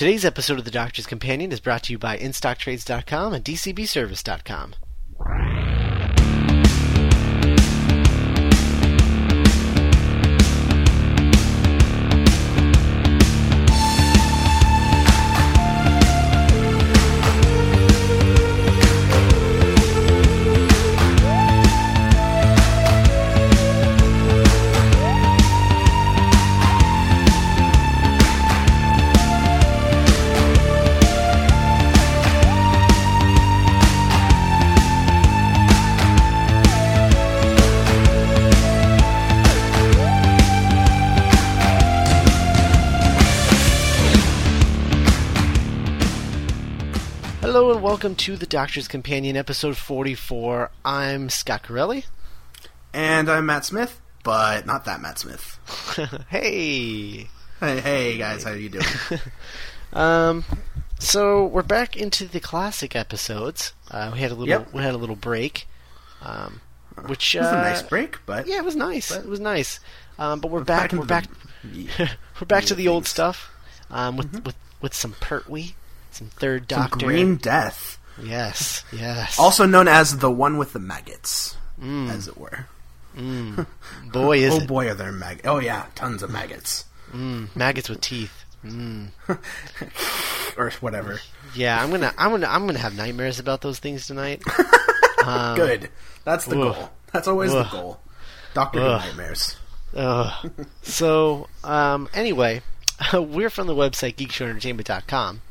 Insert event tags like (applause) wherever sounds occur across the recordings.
Today's episode of The Doctor's Companion is brought to you by InStockTrades.com and DCBService.com. welcome to The Doctor's Companion, episode 44. I'm Scott Corelli. And I'm Matt Smith, but not that Matt Smith. (laughs) hey! Hey, hey guys, how you doing? (laughs) Um, so we're back into the classic episodes. Uh, we had a little, Yep. we had a little break, um, which It was a uh, nice break, but Yeah, it was nice. It was nice. Um, but we're back back. We're back. the- (laughs) we're back to the the old stuff. Um, with with with some Pertwee, some Third some Doctor. Green Death, Yes, yes. also known as the one with the maggots, Mm. as it were. (laughs) boy, is oh it boy, are there mag? Oh yeah, tons of maggots, mm, maggots with teeth. Mm. (laughs) or whatever. Yeah, I'm gonna, I'm gonna, I'm gonna have nightmares about those things tonight. (laughs) Um, Good. That's the ugh. goal. That's always Ugh. the goal. Doctor nightmares. Ugh. so, um, anyway, we're from the website geekshowentertainment.com.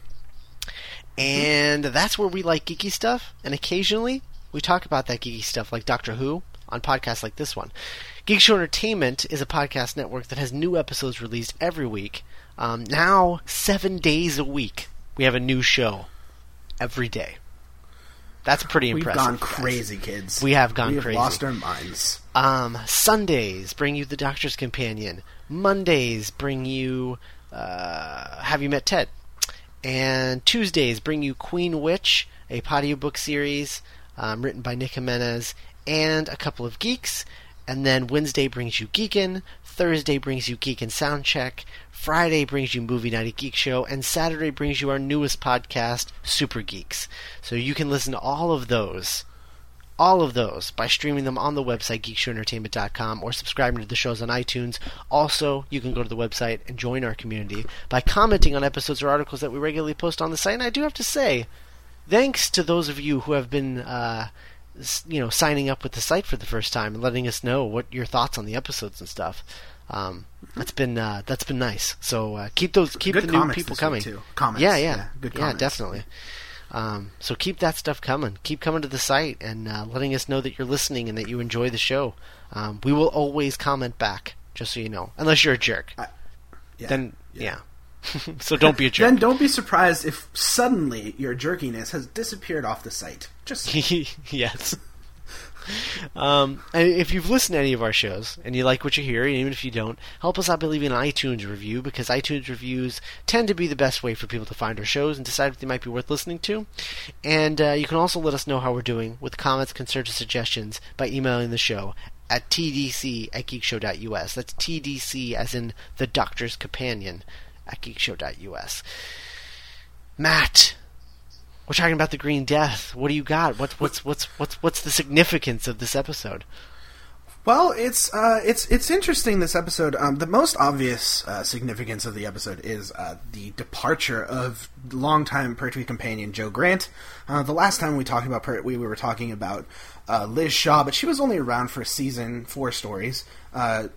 And that's where we like geeky stuff, and occasionally we talk about that geeky stuff like Doctor Who on podcasts like this one. Geek Show Entertainment is a podcast network that has new episodes released every week. Um, now, seven days a week, we have a new show every day. That's pretty impressive. We've gone guys. crazy, kids. We have gone we have crazy. Lost our minds. Um, Sundays bring you The Doctor's Companion. Mondays bring you uh, Have You Met Ted? And Tuesdays bring you Queen Witch, a patio book series um, written by Nick Jimenez, and a couple of geeks. And then Wednesday brings you Geekin. Thursday brings you Geek and Soundcheck. Friday brings you Movie Night Geek Show. And Saturday brings you our newest podcast, Super Geeks. So you can listen to all of those all of those by streaming them on the website geekshowentertainment.com or subscribing to the shows on iTunes. Also, you can go to the website and join our community by commenting on episodes or articles that we regularly post on the site. And I do have to say, thanks to those of you who have been uh, you know signing up with the site for the first time and letting us know what your thoughts on the episodes and stuff. Um, that's been uh, that's been nice. So uh, keep those keep Good the new people coming. too. Comments, Yeah, yeah, yeah, yeah, definitely. Um, so keep that stuff coming. Keep coming to the site and uh, letting us know that you're listening and that you enjoy the show. Um, we will always comment back, just so you know. Unless you're a jerk, Yeah, then yeah. (laughs) so don't be a (laughs) jerk. Then don't be surprised if suddenly your jerkiness has disappeared off the site. Just (laughs) yes. Um, and if you've listened to any of our shows and you like what you hear, and even if you don't, help us out by leaving an iTunes review because iTunes reviews tend to be the best way for people to find our shows and decide if they might be worth listening to. And uh, you can also let us know how we're doing with comments, concerns, or suggestions by emailing the show at tdc at geekshow.us. That's TDC as in the Doctor's Companion at geekshow.us. Matt, we're talking about the Green Death. What do you got? What's what's what's what's what's the significance of this episode? well, it's uh, it's it's interesting. This episode, um, the most obvious uh, significance of the episode is uh, the departure of longtime Pertwee companion Jo Grant. Uh, the last time we talked about Pertwee, we were talking about uh, Liz Shaw, but she was only around for season four stories. Uh,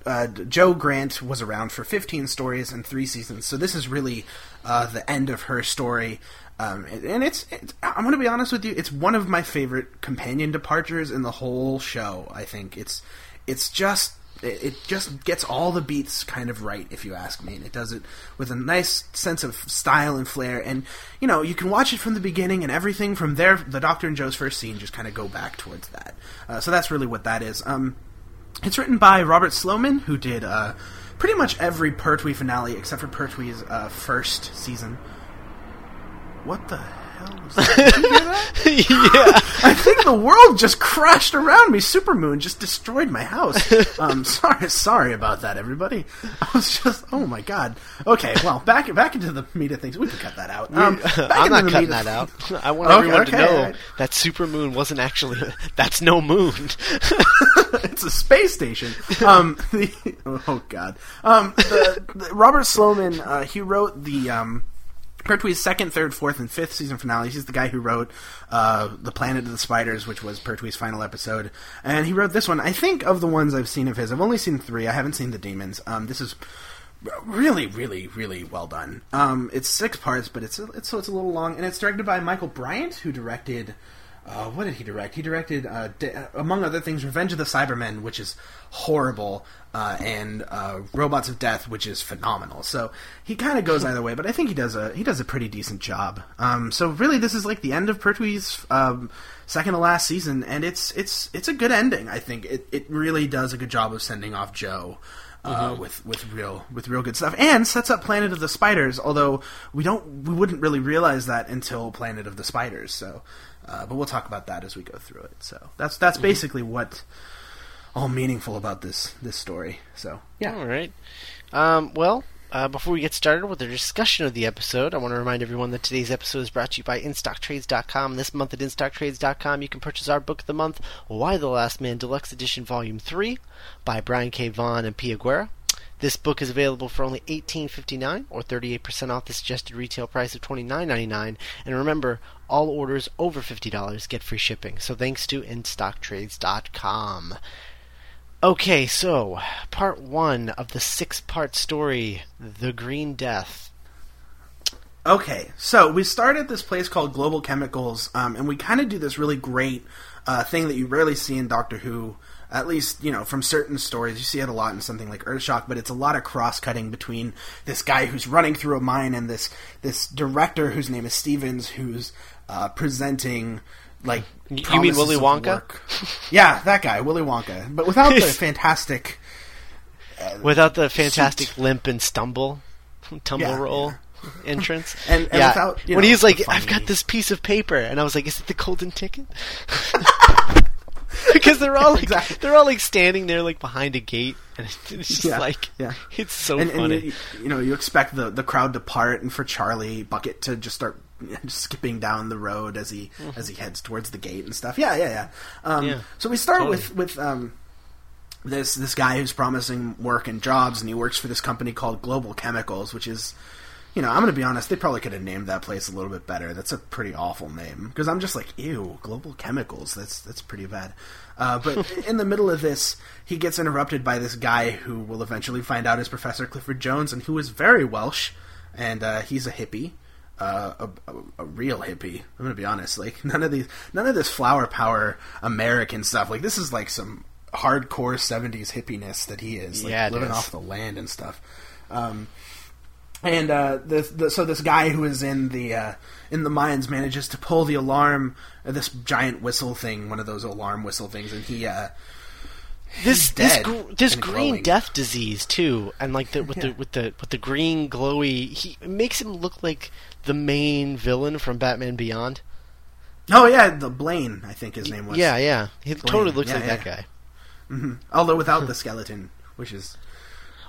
Jo Grant was around for 15 stories and three seasons, so this is really the end of her story. Um, and, it's, it's, I'm going to be honest with you, it's one of my favorite companion departures in the whole show. I think it's, it's just, it, it just gets all the beats kind of right, if you ask me, and it does it with a nice sense of style and flair. And you know, you can watch it from the beginning, and everything from there, the Doctor and Jo's first scene, just kind of go back towards that. Uh, so that's really what that is. Um, it's written by Robert Sloman, who did uh, pretty much every Pertwee finale except for Pertwee's uh, first season. What the hell was that? Did you hear that? (laughs) yeah. I think the world just crashed around me. Supermoon just destroyed my house. Um, (laughs) sorry, sorry about that, everybody. I was just, oh my god. Okay, well, back back into the meat of things. We can cut that out. Um, I'm not cutting that out. I want Okay, everyone to know alright. that supermoon wasn't actually. That's no moon. (laughs) it's a space station. Um, the, oh god. Um, the, the, Robert Sloman, uh, he wrote the Pertwee's second, third, fourth, and fifth season finales. He's the guy who wrote uh, the Planet of the Spiders, which was Pertwee's final episode, and he wrote this one. I think of the ones I've seen of his, I've only seen three. I haven't seen the Demons. Um, this is really, really, really well done. Um, it's six parts, but it's, it's so it's a little long, and it's directed by Michael Briant, who directed. Uh, what did he direct? He directed, uh, D- among other things, Revenge of the Cybermen, which is horrible, uh, and uh, Robots of Death, which is phenomenal. So he kind of goes either way, but I think he does a he does a pretty decent job. Um, so really, this is like the end of Pertwee's um, second to last season, and it's it's it's a good ending. I think it it really does a good job of sending off Jo uh, with with real with real good stuff, and sets up Planet of the Spiders. Although we don't we wouldn't really realize that until Planet of the Spiders. So, uh, but we'll talk about that as we go through it. So that's that's basically what all meaningful about this this story. So yeah, All right. Um, well, uh, before we get started with the discussion of the episode, I want to remind everyone that today's episode is brought to you by InStockTrades.com. This month at InStockTrades.com, you can purchase our book of the month, Y: The Last Man Deluxe Edition Volume 3 by Brian K. Vaughan and Pia Guerra. This book is available for only $18.59 or 38% off the suggested retail price of $29.99. And remember, all orders over $50 get free shipping. So thanks to InStockTrades.com. Okay, so part one of the six-part story, The Green Death. Okay, so we start at this place called Global Chemicals, um, and we kind of do this really great uh, thing that you rarely see in Doctor Who. At least, you know, from certain stories, you see it a lot in something like Earthshock, but it's a lot of cross-cutting between this guy who's running through a mine and this this director whose name is Stevens, who's uh, presenting like You mean Willy Wonka? yeah, that guy, Willy Wonka, but without the (laughs) fantastic. Without the fantastic limp and stumble, tumble Yeah, roll entrance. (laughs) And- and yeah. without, you when he's like, I've got this piece of paper, and I was like, is it the golden ticket? (laughs) (laughs) because they're all like, Exactly. they're all like standing there like behind a gate, and it's just Yeah, like, yeah. it's so and, and funny. you, you know you expect the the crowd to part and for Charlie Bucket to just start skipping down the road as he as he heads towards the gate and stuff. Yeah, yeah, yeah. Um, Mm-hmm. Yeah, so we start totally. with with um, this this guy who's promising work and jobs, and he works for this company called Global Chemicals, which is. You know, I'm going to be honest. They probably could have named that place a little bit better. That's a pretty awful name because I'm just like, ew, global chemicals. That's that's pretty bad. Uh, but (laughs) in the middle of this, he gets interrupted by this guy who will eventually find out is Professor Clifford Jones, and who is very Welsh, and uh, he's a hippie, uh, a, a, a real hippie. I'm gonna be honest. Like (laughs) none of these, none of this flower power American stuff. Like this is like some hardcore '70s hippiness that he is. Like, Yeah, living is. off the land and stuff. Um, and uh, the, the, so this guy who is in the uh, in the mines manages to pull the alarm, uh, this giant whistle thing, one of those alarm whistle things, and he uh, this this gr- this green glowing. death disease too, and like the with the with the with the green glowy, he makes him look like the main villain from Batman Beyond. oh yeah, the Blaine, I think his name was. Yeah, yeah, he totally looks Yeah, like that yeah. guy. Mhm. although without the skeleton, which is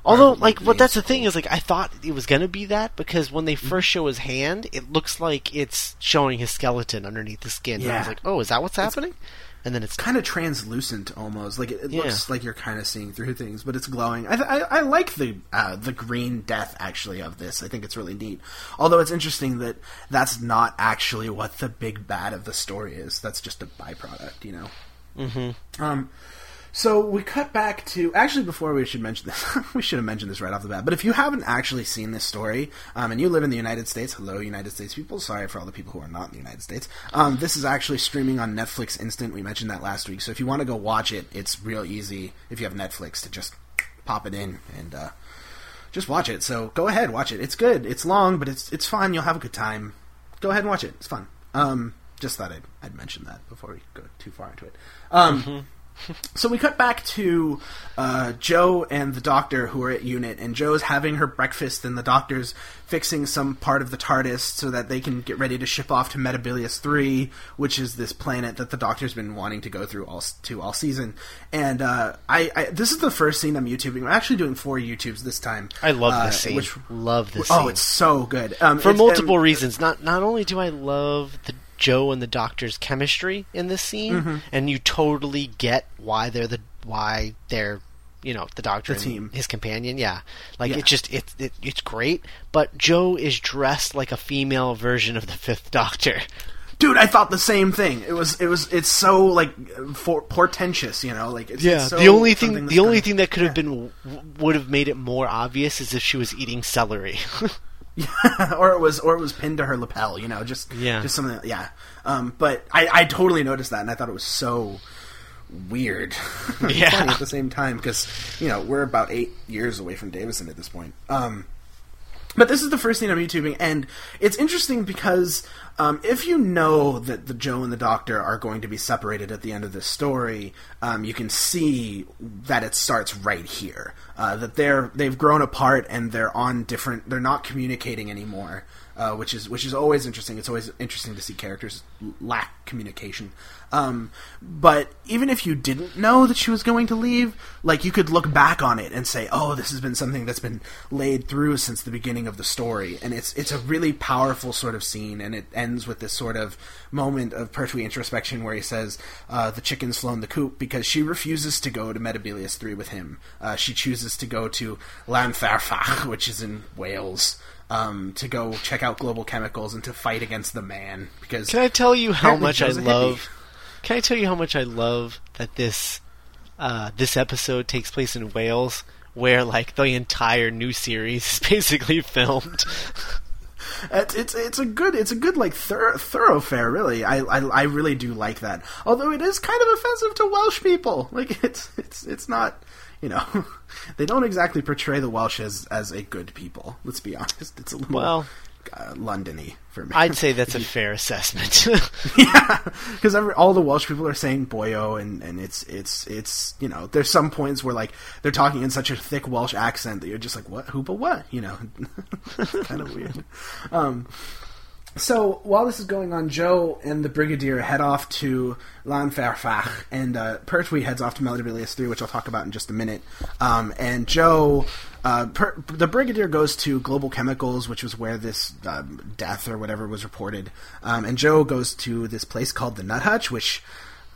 Although, like, but that's the thing is, like, I thought it was gonna be that because when they first show his hand, it looks like it's showing his skeleton underneath the skin. And I was Yeah. like, oh, is that what's happening? And then it's kind of translucent almost. Like it, it Yeah. looks like you're kind of seeing through things, but it's glowing. I, I, I like the uh, the green death actually of this. I think it's really neat. Although it's interesting that that's not actually what the big bad of the story is. That's just a byproduct, you know. Mm-hmm. Um. So we cut back to actually before we should mention this, (laughs) we should have mentioned this right off the bat. But if you haven't actually seen this story, um, and you live in the United States, hello United States people. Sorry for all the people who are not in the United States. Um, this is actually streaming on Netflix Instant. We mentioned that last week. So if you want to go watch it, it's real easy if you have Netflix to just pop it in and uh, just watch it. So go ahead, watch it. It's good. It's long, but it's it's fun. You'll have a good time. Go ahead and watch it. It's fun. Um, just thought I'd, I'd mention that before we go too far into it. Um, so we cut back to uh, Jo and the doctor who are at unit, and Jo's having her breakfast, and the doctor's fixing some part of the TARDIS so that they can get ready to ship off to Metebelis Three, which is this planet that the doctor's been wanting to go through all to all season. And uh, I, I, this is the first scene I'm YouTubing. I'm actually doing four YouTubes this time. I love uh, this scene. Which, love this. Scene. Oh, scene. it's so good um, for multiple and- reasons. Not not only do I love the Jo and the Doctor's chemistry in this scene, Mm-hmm. and you totally get why they're the why they're you know the Doctor The and team. his companion. Yeah, like Yeah. it just it, it it's great. But Jo is dressed like a female version of the Fifth Doctor. dude i thought the same thing it was it was it's so like for, portentous you know like it's, it's so the only thing the only gonna- thing that could have been would have made it more obvious is if she was eating celery. (laughs) (laughs) or it was or it was pinned to her lapel you know just Yeah. just something yeah um but i i totally noticed that and i thought it was so weird (laughs) Yeah. funny at the same time because you know we're about eight years away from davison at this point um but this is the first thing I'm YouTubing, and it's interesting because um, if you know that the Jo and the Doctor are going to be separated at the end of this story, um, you can see that it starts right here. Uh, that they're they've grown apart and they're on different. They're not communicating anymore, uh, which is which is always interesting. It's always interesting to see characters lack communication. Um, but even if you didn't know that she was going to leave, like you could look back on it and say, "Oh, this has been something that's been laid through since the beginning of the story." And it's it's a really powerful sort of scene, and it ends with this sort of moment of Pertwee introspection where he says, uh, "The chicken's flown the coop because she refuses to go to Metebelis Three with him. Uh, she chooses to go to Llanfairfach, (laughs) which is in Wales." Um, to go check out global chemicals and to fight against the man because Can I tell you how much I love? Can I tell you how much I love that this uh, this episode takes place in Wales, where like the entire new series is (laughs) basically filmed. (laughs) It's, it's it's a good it's a good like thor- thoroughfare really. I, I I really do like that. Although it is kind of offensive to Welsh people. Like (laughs) it's it's it's not you know (laughs) they don't exactly portray the Welsh as as a good people. Let's be honest. It's a little Well- uh, Londony for me. I'd say that's a (laughs) fair assessment. (laughs) yeah, because all the Welsh people are saying boyo, and and it's it's it's you know there's some points where like they're talking in such a thick Welsh accent that you're just like what who but what you know, kind of weird. Um, so while this is going on, Jo and the Brigadier head off to Llanfairfach, and uh, Pertwee heads off to Melodibilius 3, which I'll talk about in just a minute. Um, and Jo, uh, per- the Brigadier goes to Global Chemicals, which was where this um, death or whatever was reported. Um, and Jo goes to this place called the Nut Hutch, which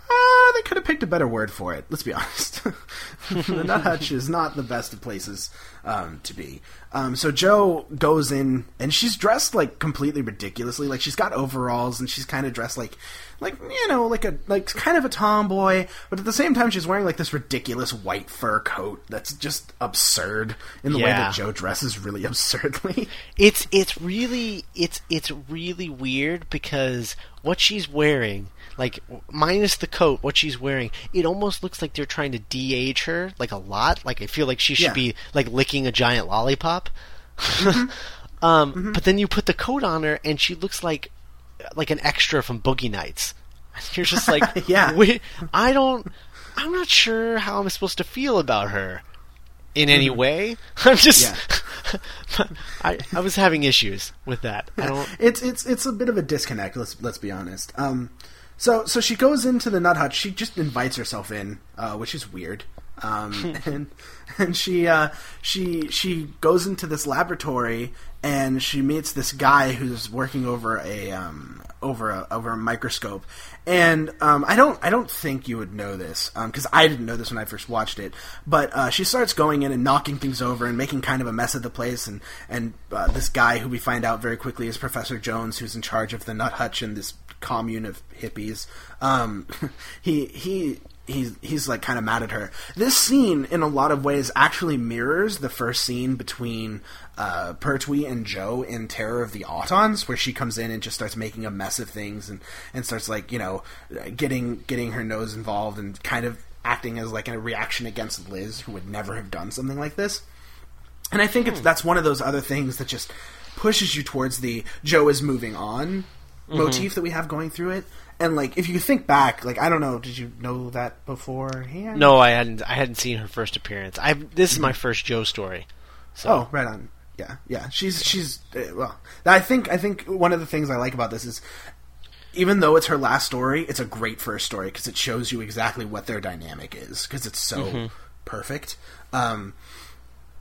uh, they could have picked a better word for it. Let's be honest. (laughs) the Nut Hutch is not the best of places um, to be. Um, so Jo goes in, and she's dressed like completely ridiculously. Like she's got overalls, and she's kind of dressed like, like you know, like a like kind of a tomboy. But at the same time, she's wearing like this ridiculous white fur coat that's just absurd in the way that Jo dresses really (laughs) absurdly. it's it's really it's it's really weird because what she's wearing like minus the coat what she's wearing it almost looks like they're trying to de-age her like a lot like i feel like she should Yeah. be like licking a giant lollipop Mm-hmm. (laughs) um but then you put the coat on her and she looks like like an extra from boogie nights (laughs) you're just like (laughs) Yeah. "Wait, i don't i'm not sure how i'm supposed to feel about her in any way i'm just Mm-hmm. Yeah. I, I was having issues with that. I don't. it's it's it's a bit of a disconnect. Let's let's be honest. Um, so so she goes into the nut hutch. She just invites herself in, uh, which is weird. Um, (laughs) and and she uh, she she goes into this laboratory and she meets this guy who's working over a um, over a over a microscope. And um, I don't I don't think you would know this because I didn't know this when I first watched it. But uh, she starts going in and knocking things over and making kind of a mess of the place. And and uh, this guy who we find out very quickly is Professor Jones, who's in charge of the Nut Hutch and this commune of hippies. Um, (laughs) he he he's he's like kind of mad at her. This scene, in a lot of ways, actually mirrors the first scene between uh, Pertwee and Jo in Terror of the Autons, where she comes in and just starts making a mess of things and and starts like you know getting getting her nose involved and kind of acting as like a reaction against Liz, who would never have done something like this. And I think it's, that's one of those other things that just pushes you towards the Jo is moving on motif that we have going through it. And like, if you think back, like I don't know, did you know that beforehand? No, I hadn't. I hadn't seen her first appearance. I this is my first Jo story. So Oh, right on. Yeah, yeah. She's she's uh, well. I think I think one of the things I like about this is even though it's her last story, it's a great first story because it shows you exactly what their dynamic is because it's so perfect. Um,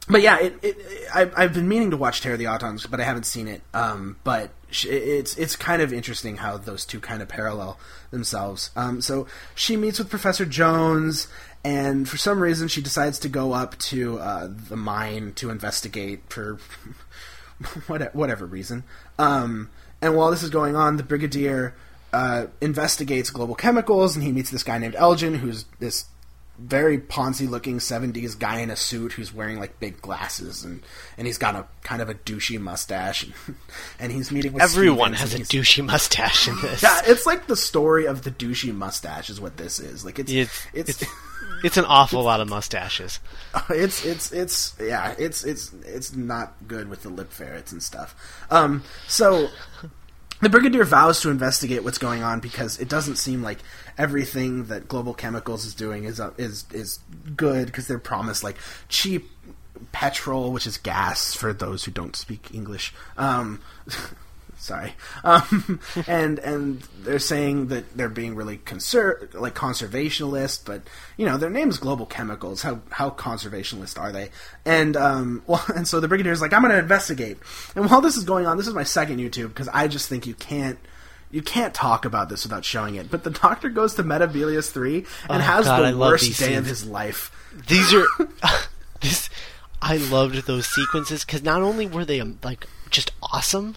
but yeah, it, it, I, I've been meaning to watch of the Autons, but I haven't seen it. Um, but it's it's kind of interesting how those two kind of parallel themselves. Um, so she meets with Professor Jones, and for some reason she decides to go up to uh, the mine to investigate for (laughs) what- whatever reason. Um, and while this is going on, the Brigadier uh, investigates global chemicals, and he meets this guy named Elgin, who's this very Ponzi looking 70s guy in a suit who's wearing like big glasses and and he's got a kind of a douchey mustache and, (laughs) and he's meeting with everyone Stevens, has a douchey mustache in this. yeah it's like the story of the douchey mustache is what this is like it's It's it's it's, (laughs) it's an awful lot of mustaches. (laughs) it's it's it's yeah it's it's it's not good with the lip ferrets and stuff um so the brigadier vows to investigate what's going on because it doesn't seem like everything that global chemicals is doing is uh, is is good because they're promised like cheap petrol which is gas for those who don't speak english. Um (laughs) sorry. (laughs) Um and and they're saying that they're being really conser- like conservationalist but you know their name's global chemicals. How how conservationalist are they? And um (laughs) well and so the brigadier's like i'm going to investigate. And while this is going on this is my second youtube because i just think you can't you can't talk about this without showing it, but the doctor goes to Metebelis 3 and Oh, has God, the worst day of his life. These are (laughs) this. I loved those sequences because not only were they um, like just awesome,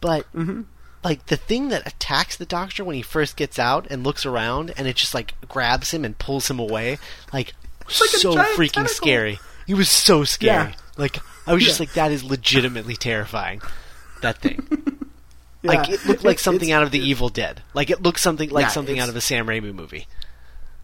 but Mm-hmm. like the thing that attacks the doctor when he first gets out and looks around and it just like grabs him and pulls him away, like, like so freaking tentacle. scary. He was so scary. Yeah. Like I was just like, that is legitimately terrifying. That thing. (laughs) Yeah. Like it looked like something it's- out of the Evil Dead. Like it looked something like Yeah, something out of a Sam Raimi movie.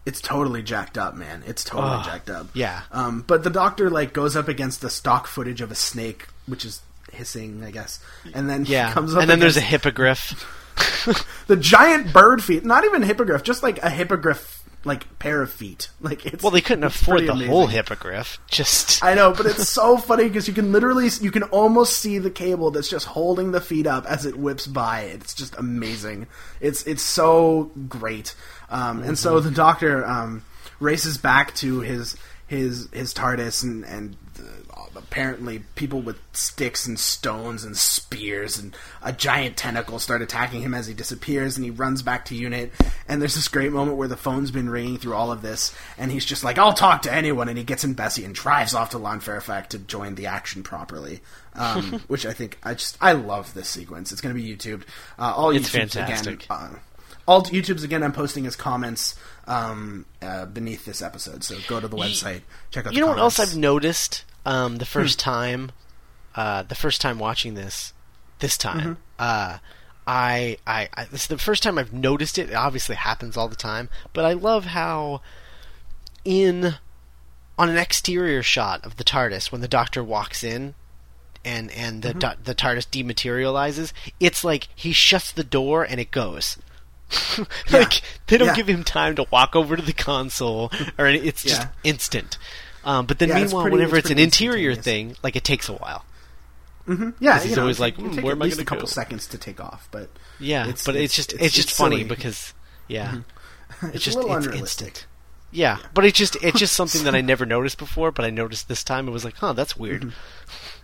It's totally jacked up, man. It's totally jacked up. yeah. Um, but the doctor like goes up against the stock footage of a snake, which is hissing, I guess, and then he Yeah, comes up and then there's a hippogriff. (laughs) the giant bird feet. Not even hippogriff, just like a hippogriff like pair of feet. (laughs) Like it's Well, they couldn't it's afford the amazing. whole hippogriff. Just I know, but it's so funny because you can literally you can almost see the cable that's just holding the feet up as it whips by. It's just amazing. It's it's so great. Um, And so Mm-hmm. the doctor um, races back to his his his TARDIS and and apparently people with sticks and stones and spears and a giant tentacle start attacking him as he disappears and he runs back to unit. And there's this great moment where the phone's been ringing through all of this and he's just like I'll talk to anyone. And he gets in Bessie and drives off to Llanfairfach to join the action properly um, (laughs) which I think I just I love this sequence. It's going to be YouTubed. Uh, all It's YouTubes fantastic. again uh, all YouTubes again I'm posting as comments um, uh, beneath this episode. So go to the website check out you the know what else. I've noticed um, the Hmm. first time, uh, the first time watching this, this time, Mm-hmm. uh, I, I, I, this is the first time I've noticed it. It obviously happens all the time, but I love how in on an exterior shot of the TARDIS when the Doctor walks in. And and Mm-hmm. the the TARDIS dematerializes. It's like he shuts the door and it goes. (laughs) like they don't Yeah. give him time to walk over to the console, or it's just Yeah. instant. Um, but then, Yeah, it's meanwhile, pretty- whenever it's it's, an interior thing, like it takes a while. Yeah, he's know, always like, "Hmm, where am I gonna a couple go?" seconds to take off, but Yeah, It's- but it's, it's- just it's, it's- just it's funny silly. because (laughs) yeah, it's, just it's instant. Yeah, but it's just it's just (laughs) something that I never noticed before, but I noticed this time. It was like, huh, that's weird.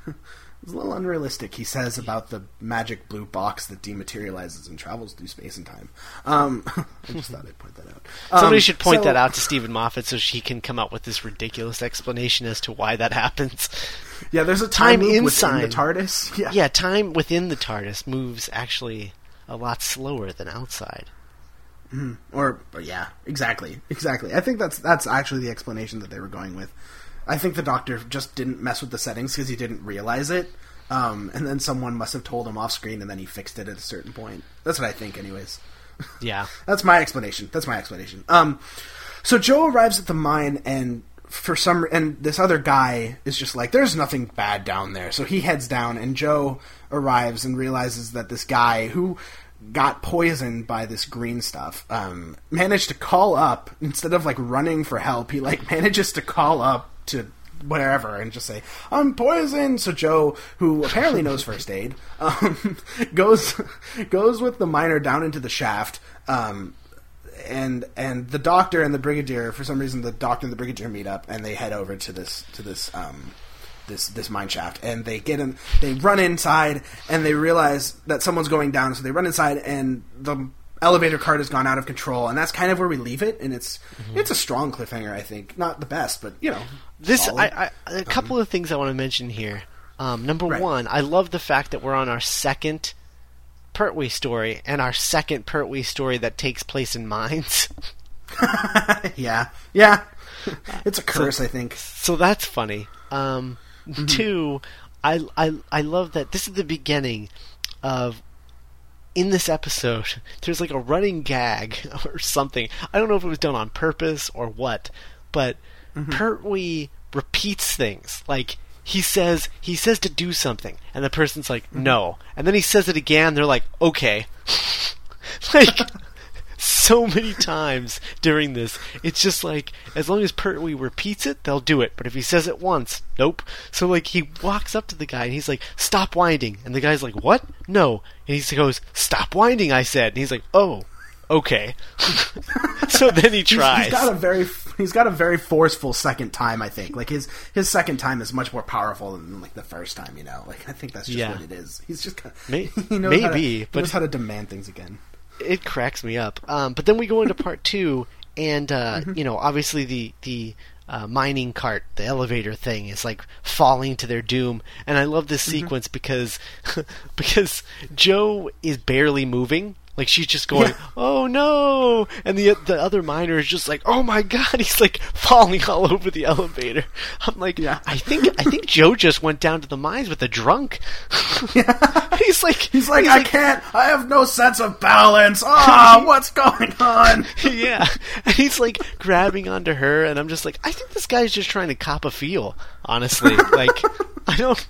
Mm-hmm. (laughs) It's a little unrealistic. He says about the magic blue box that dematerializes and travels through space and time. Um, (laughs) I just thought I'd point that out. Somebody Um, should point so- that out to Steven Moffat so he can come up with this ridiculous explanation as to why that happens. Yeah, there's a time, Time inside. within the TARDIS. (laughs) Yeah, Yeah, time within the TARDIS moves actually a lot slower than outside. or, or yeah, exactly, exactly. I think that's that's actually the explanation that they were going with. I think the Doctor just didn't mess with the settings because he didn't realize it, um, and then someone must have told him off screen, and then he fixed it at a certain point. That's what I think, anyways. (laughs) Yeah. That's my explanation. That's my explanation. Um, so Jo arrives at the mine, and for some, and this other guy is just like, "There's nothing bad down there." So he heads down, and Jo arrives and realizes that this guy, who got poisoned by this green stuff, um, managed to call up instead of like running for help. He like (laughs) manages to call up to wherever and just say I'm poisoned. So Jo, who apparently knows first (laughs) aid, um, (laughs) goes goes with the miner down into the shaft. Um, and and the doctor and the brigadier, for some reason, the doctor and the brigadier meet up and they head over to this to this um, this this mine shaft and they get in they run inside and they realize that someone's going down so they run inside and the elevator card has gone out of control and that's kind of where we leave it and it's mm-hmm. it's a strong cliffhanger i think. Not the best but you know this I, I, a couple um, of things i want to mention here. Um, number right. one i love the fact that we're on our second pertwee story and our second pertwee story that takes place in mines. (laughs) Yeah. Yeah. (laughs) It's a curse so, i think. so that's funny. Um, Mm-hmm. Two, I, I I love that this is the beginning of in this episode. There's like a running gag (laughs) or something. I don't know if it was done on purpose or what, but mm-hmm. Pertwee repeats things like he says he says to do something and the person's like mm-hmm. no and then he says it again they're like okay (laughs) like so many times during this. It's just like as long as Pertwee repeats it, they'll do it. But if he says it once, nope. So like he walks up to the guy and he's like, "Stop winding," and the guy's like, "What? No." And he goes, "Stop winding," I said. And he's like, "Oh." Okay, (laughs) so then he tries. he's got a very he's got a very forceful second time. I think like his his second time is much more powerful than like the first time. You know, like I think that's just yeah. what it is. He's just kind of, May- (laughs) he knows maybe, to, he but knows how to demand things again it cracks me up. Um, but then we go into part (laughs) two, and uh, mm-hmm. you know, obviously the the uh, mining cart, the elevator thing, is like falling to their doom. And I love this mm-hmm. sequence because (laughs) because Jo is barely moving, like she's just going, yeah. "Oh no!" and the the other miner is just like, "Oh my god!" (laughs) He's like falling all over the elevator. I'm like, yeah. I think I think Jo just went down to the mines with a drunk. (laughs) Yeah. (laughs) he's like, he's like, he's I like, can't. I have no sense of balance. Ah, oh, what's going on? yeah, and he's like grabbing onto her, and I'm just like, I think this guy's just trying to cop a feel. Honestly, like, I don't.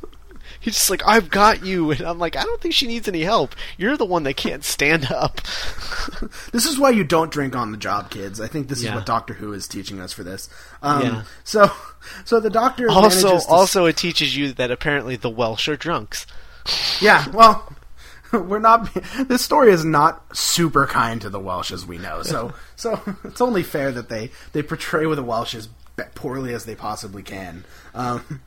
He's just like, I've got you. (laughs) And I'm like, I don't think she needs any help. You're the one that can't stand up. (laughs) this is why you don't drink on the job, kids. I think this yeah. is what Doctor Who is teaching us for this. Um, yeah. So, (laughs) so the Doctor also also it teaches you that apparently the Welsh are drunks. Yeah. Well. We're not. This story is not super kind to the Welsh, as we know. So, so it's only fair that they they portray with the Welsh as poorly as they possibly can. Um,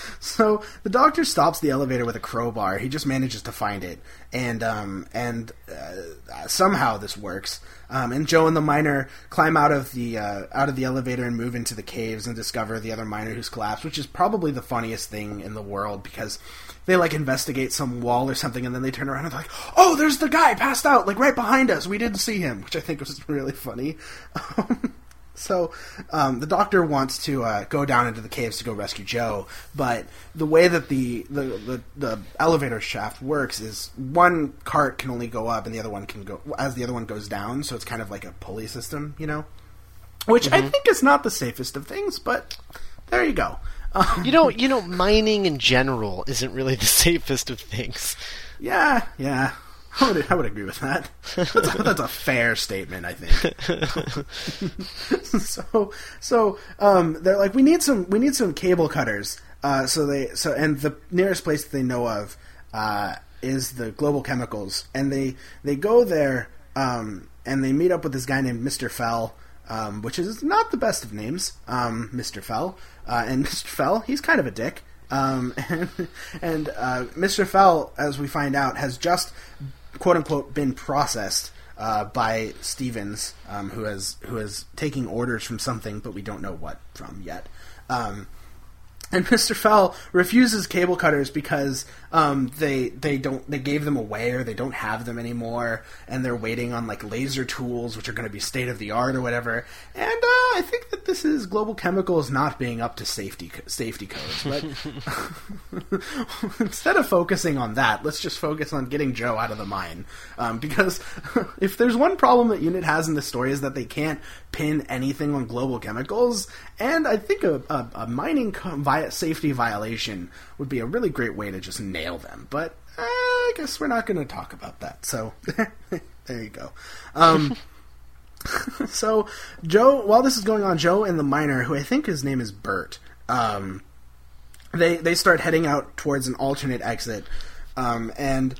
(laughs) so the doctor stops the elevator with a crowbar. He just manages to find it, and um, and uh, somehow this works. Um, and Jo and the miner climb out of the uh, out of the elevator and move into the caves and discover the other miner who's collapsed, which is probably the funniest thing in the world because they like investigate some wall or something, and then they turn around and they're like, "Oh, there's the guy passed out, like right behind us. We didn't see him," which I think was really funny. (laughs) So um, the doctor wants to uh, go down into the caves to go rescue Jo, but the way that the, the, the, the, elevator shaft works is one cart can only go up and the other one can go as the other one goes down. So it's kind of like a pulley system, you know, which mm-hmm. I think is not the safest of things, but there you go. Um, you know, you know, mining in general isn't really the (laughs) safest of things. Yeah, yeah. I would, I would agree with that. That's a, that's a fair statement, I think. (laughs) (laughs) so, so um, they're like, we need some, we need some cable cutters. Uh, so they, so and the nearest place that they know of uh, is the Global Chemicals, and they they go there um, and they meet up with this guy named Mister Fell, um, which is not the best of names, um, Mister Fell. Uh, and (laughs) Mister Fell, he's kind of a dick. Um, and, and uh, Mr. Fell, as we find out, has just quote unquote been processed uh, by Stevens, um, who has who is taking orders from something, but we don't know what from yet. Um, and (laughs) Mr. Fell refuses cable cutters because um, they they don't they gave them away or they don't have them anymore, and they're waiting on like laser tools, which are going to be state of the art or whatever. And uh, I think that this is Global Chemicals not being up to safety safety codes. But (laughs) instead of focusing on that, let's just focus on getting Jo out of the mine. Um, because (laughs) if there's one problem that Unit has in this story is that they can't pin anything on Global Chemicals, and I think a, a, a mining safety violation would be a really great way to just nail them. But uh, I guess we're not going to talk about that. So (laughs) there you go. Um, (laughs) so Jo, while this is going on, Jo and the miner, who I think his name is Bert, um, they they start heading out towards an alternate exit, um, and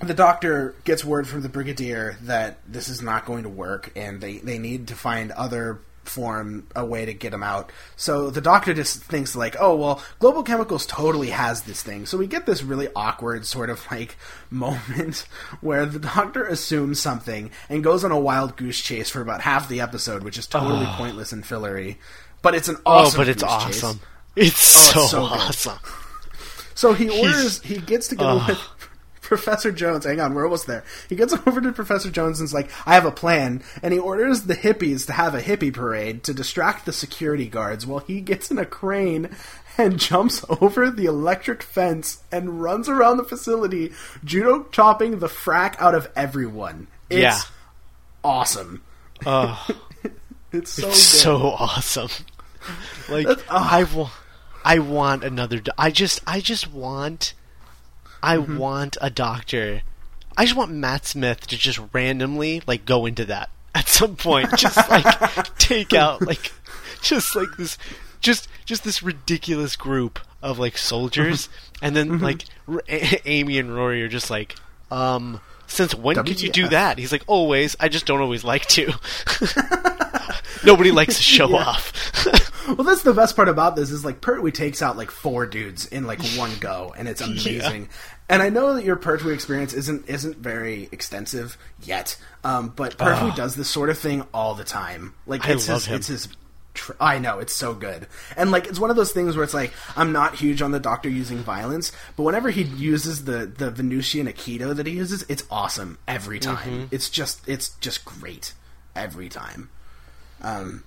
the doctor gets word from the brigadier that this is not going to work, and they they need to find other form a way to get him out. So the doctor just thinks like, oh well, Global Chemicals totally has this thing. So we get this really awkward sort of like (laughs) moment where the doctor assumes something and goes on a wild goose chase for about half the episode, which is totally oh. pointless and fillery. But it's an oh, awesome. Oh, but it's awesome. Chase. It's oh, so, so awesome. So he orders. He's, he gets to go ah. with Professor Jones. Hang on, we're almost there. He gets (laughs) over to Professor Jones and's like, "I have a plan," and he orders the hippies to have a hippie parade to distract the security guards while he gets in a crane and (laughs) jumps over the electric fence and runs around the facility, judo chopping the frack out of everyone. It's yeah. awesome. Uh, (laughs) it's so it's so awesome. Like I, wa- I want another. Do- I just I just want I mm-hmm. want a doctor. I just want Matt Smith to just randomly like go into that (laughs) at some point. Just like (laughs) take out like just like this just just this ridiculous group of like soldiers mm-hmm. and then mm-hmm. like R- a- Amy and Rory are just like um since when WTF. could you do that? He's like, always. I just don't always like to. (laughs) (laughs) Nobody likes to show off. (laughs) well, that's the best part about this is like Pertwee takes out like four dudes in like one go, and it's amazing. Yeah. And I know that your Pertwee experience isn't isn't very extensive yet, um, but Pertwee oh. does this sort of thing all the time. Like it's his, it's his Tr- I know it's so good, and like it's one of those things where it's like I'm not huge on the Doctor using violence, but whenever he uses the the Venusian Aikido that he uses, it's awesome every time. Mm-hmm. It's just it's just great every time. Um,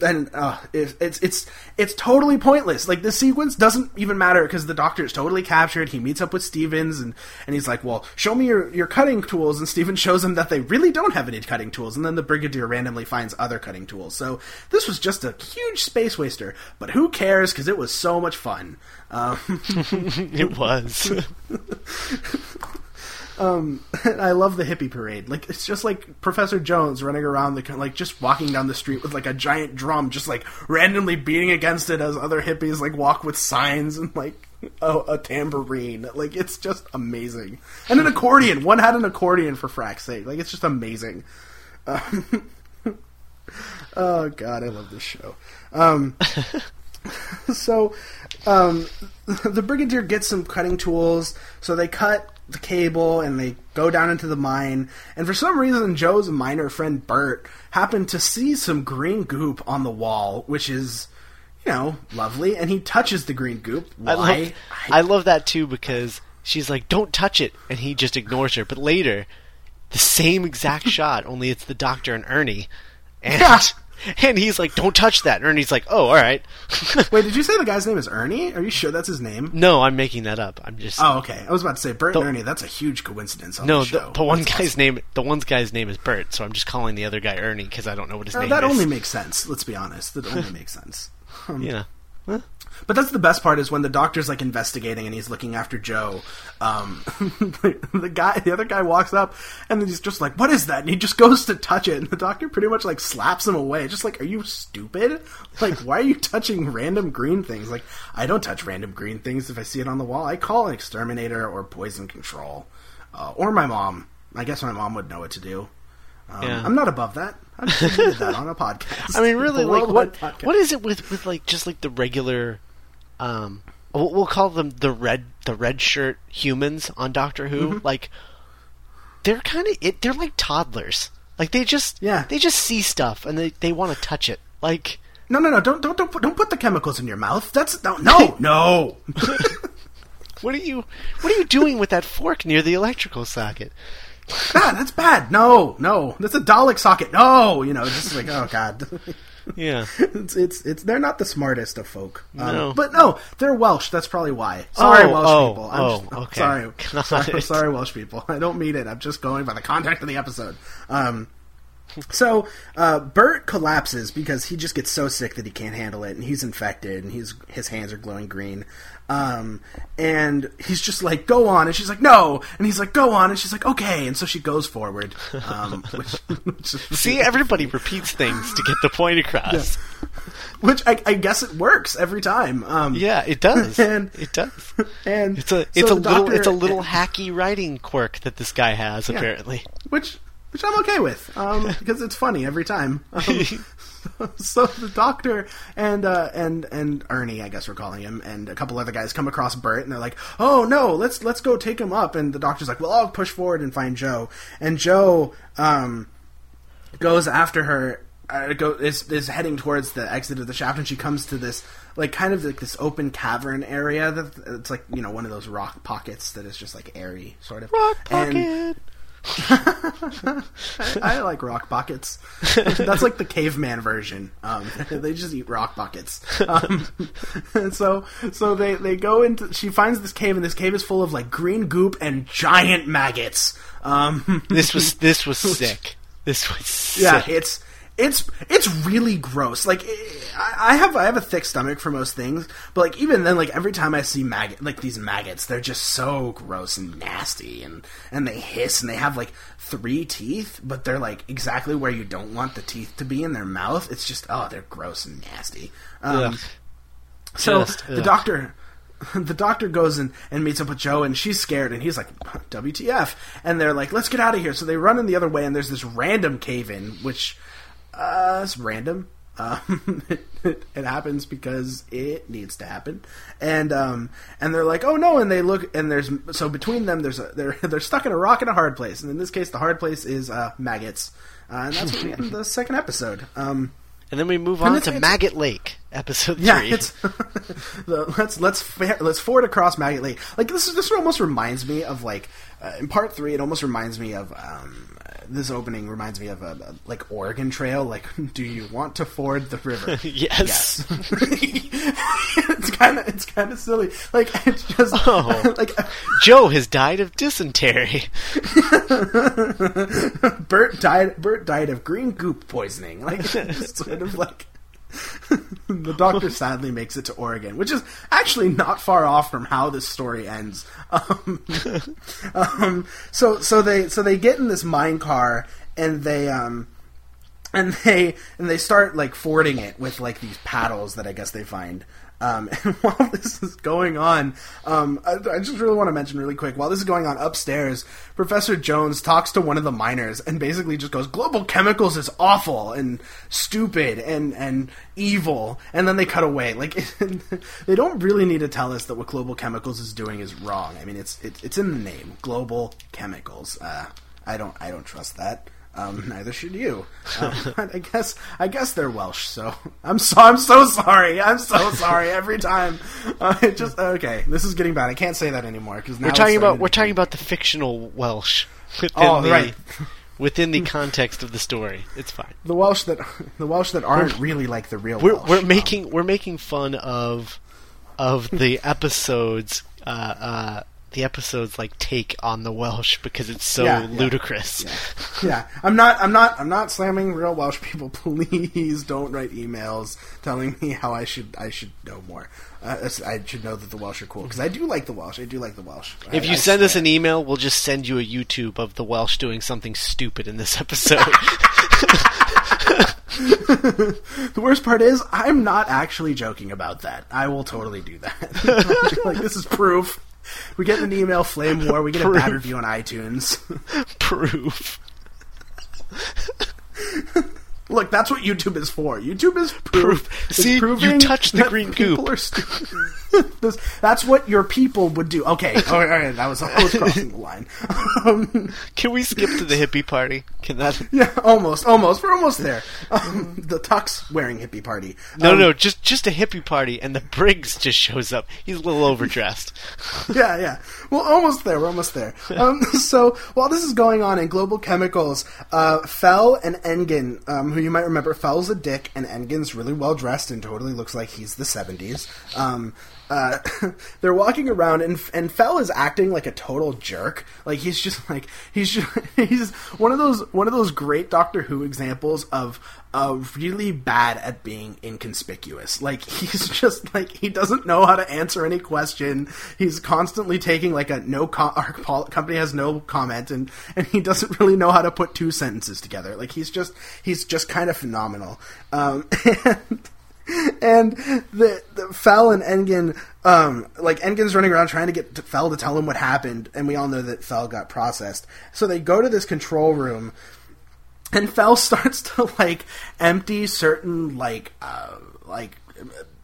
and uh, it, it's it's it's totally pointless. Like this sequence doesn't even matter because the doctor is totally captured. He meets up with Stevens and and he's like, "Well, show me your your cutting tools." And Stevens (laughs) shows him that they really don't have any cutting tools. And then the Brigadier randomly finds other cutting tools. So this was just a huge space waster. But who cares? Because it was so much fun. Um, (laughs) it was. (laughs) Um, (laughs) I love the hippie parade. Like it's just like Professor Jones running around the like just walking down the street with like a giant drum, just like randomly beating against it as other hippies like walk with signs and like a, a tambourine. Like it's just amazing. And an accordion. One had an accordion for frack's sake. Like it's just amazing. Um, (laughs) oh god, I love this show. Um, (laughs) so um, the brigadier gets some cutting tools. So they cut the cable and they go down into the mine. And for some reason, Jo's miner friend Bert happened to see some green goop on the wall, which is, you know, lovely. And he touches the green goop. Why? I love, I, I love that too because she's like, "Don't touch it," and he just ignores her. But later, the same exact (laughs) shot, only it's the Doctor and Ernie, and. (laughs) And he's like, "Don't touch that." And Ernie's like, "Oh, all right." (laughs) Wait, did you say the guy's name is Ernie? Are you sure that's his name? No, I'm making that up. I'm just. Oh, okay. I was about to say Bert the, and Ernie. That's a huge coincidence. no, the, the, the one guy's awesome. name, the one guy's name is Bert, so I'm just calling the other guy Ernie because I don't know what his uh, name that is. That only makes sense. Let's be honest. That only (laughs) makes sense. Um, yeah. Huh? But that's the best part is when the doctor's like investigating and he's looking after Jo. Um, (laughs) the guy, the other guy walks up and he's just like, "What is that?" And he just goes to touch it, and the doctor pretty much like slaps him away, just like, "Are you stupid? Like, why are you touching random green things? Like, I don't touch random green things if I see it on the wall. I call an exterminator or poison control, uh, or my mom. I guess my mom would know what to do. Um, yeah. I'm not above that. I just did that on a (laughs) podcast. I mean, really, (laughs) like what? Podcast. What is it with with like just like the regular? Um, we'll, we'll, call them the red the red shirt humans on Doctor Who. Mm-hmm. Like they're kind of it. They're like toddlers. Like they just yeah they just see stuff and they they want to touch it. Like no no no don't don't don't put, don't put the chemicals in your mouth. That's no no (laughs) no. what are you What are you doing with that fork near the electrical socket? God, that's bad. No, no, that's a Dalek socket. No, you know, just like oh god. (laughs) yeah, (laughs) it's, it's it's they're not the smartest of folk. Um, no. but no, they're Welsh. That's probably why. Sorry, oh, Welsh oh, people. I'm oh, just, okay. Sorry, (laughs) sorry, sorry, Welsh people. I don't mean it. I'm just going by the context of the episode. Um, So uh, Bert collapses because he just gets so sick that he can't handle it, and he's infected, and he's his hands are glowing green. Um, and he's just like, "Go on," and she's like, "No," and he's like, "Go on," and she's like, "Okay," and so she goes forward. Um, (laughs) which, which is- See, everybody repeats things to get the point across. which I, I guess it works every time. Um, Yeah, it does. (laughs) And- it does. and It's a so it's a the little doctor- it's a little hacky writing quirk that this guy has apparently. which which I'm okay with um, (laughs) because it's funny every time. Um, (laughs) so the doctor and uh, and and Ernie, I guess we're calling him, and a couple other guys come across Bert, and they're like, "Oh no, let's let's go take him up." And the doctor's like, "Well, I'll push forward and find Jo." And Jo um, goes after her. Uh, go is is heading towards the exit of the shaft, and she comes to this like kind of like this open cavern area that it's like you know one of those rock pockets that is just like airy sort of Rock And- pocket. I, (laughs) I like rock buckets. (laughs) That's like the caveman version. Um, (laughs) they just eat rock buckets. Um, and so, so they they go into. She finds this cave, and this cave is full of like green goop and giant maggots. Um, This was this was sick. This was sick. yeah, it's it's it's really gross. Like I, I have I have a thick stomach for most things, but like even then, like every time I see maggot like these maggots, they're just so gross and nasty, and and they hiss and they have like three teeth, but they're like exactly where you don't want the teeth to be in their mouth. It's just oh, they're gross and nasty. Um, Ugh. so Just, the doctor, (laughs) the doctor goes and, and meets up with Jo, and she's scared, and he's like, "WTF?" And they're like, "Let's get out of here." So they run in the other way, and there's this random cave in, which uh, it's random. Um, it, (laughs) it happens because it needs to happen, and um, and they're like, "Oh no!" And they look, and there's so between them, there's a they're (laughs) they're stuck in a rock in a hard place, and in this case, the hard place is uh, maggots, uh, and that's what we get in the second episode. Um, And then we move on to Maggot Lake, episode yeah, three. it's (laughs) the, let's let's let's forward across Maggot Lake. Like this is this almost reminds me of like uh, in part three. It almost reminds me of um, this opening reminds me of a, a, like Oregon Trail. Like, (laughs) do you want to ford the river? (laughs) yes. yes. (laughs) it's kind of it's kind of silly. Like it's just Oh. like Jo has died of dysentery. Bert died. Bert died of green goop poisoning. Like sort of like the doctor sadly makes it to Oregon, which is actually not far off from how this story ends. Um, (laughs) um, so so they so they get in this mine car and they um and they and they start like fording it with like these paddles that I guess they find. Um, (laughs) and while this is going on, um, I, I just really want to mention really quick. While this is going on upstairs, Professor Jones talks to one of the miners and basically just goes, "Global chemicals is awful and stupid and and evil." And then they cut away. Like (laughs) they don't really need to tell us that what Global Chemicals is doing is wrong. I mean, it's it, it's in the name, Global Chemicals. Uh, I don't I don't trust that. Um, (laughs) neither should you. Um, (laughs) but I guess I guess they're Welsh, so (laughs) I'm so I'm so sorry. I'm so sorry every time. Uh, it just okay. This is getting bad. I can't say that anymore because We're talking about we're talking about the fictional Welsh within Oh, the right. within the context of the story. It's fine. the Welsh that the Welsh that aren't really like the real. We're Welsh. we're Um, making we're making fun of of the episodes uh, uh, the episodes like take on the Welsh because it's so Yeah, yeah. ludicrous. yeah, (laughs) I'm not. I'm not. I'm not slamming real Welsh people. (laughs) Please don't write emails telling me how I should. I should know more. Uh, I should know that the Welsh are cool because I do like the Welsh. I do like the Welsh. If I- you I send us an email, we'll just send you a YouTube of the Welsh doing something stupid in this episode. (laughs) The worst part is, I'm not actually joking about that. I will totally do that. like this is proof. We get an email flame war. We get a bad review on iTunes. (laughs) Proof. Look, that's what YouTube is for. YouTube is proof. Proof. See, you touched the green goop. Are stupid. (laughs) This- that's what your people would do. Okay, all right, (laughs) all right that was I was crossing the line. Um, Can we skip to the hippie party? Can that? (laughs) yeah, almost, almost. We're almost there. Um, the tux wearing hippie party. No, Um, no, just just a hippie party, and the Briggs just shows up. He's a little overdressed. yeah, yeah. Well, almost there. We're almost there. Um, so while this is going on in Global Chemicals, uh, Fell and Engen, um, who you might remember, Fell's a dick, and Engen's really well dressed and totally looks like he's the '70s. Um, uh, (laughs) they're walking around and and Fell is acting like a total jerk. Like he's just like he's just (laughs) he's one of those one of those great Doctor Who examples of uh, really bad at being inconspicuous. Like (laughs) he's just like he doesn't know how to answer any question. He's constantly taking like a no com- our company has no comment and and he doesn't really know how to put two sentences together. Like he's just he's just kind of phenomenal. Um, and (laughs) and the, the Fell and Engen, um, like Engen's running around trying to get to Fell to tell him what happened, and we all know that Fell got processed. So they go to this control room, and Fell (laughs) starts to like empty certain like uh, like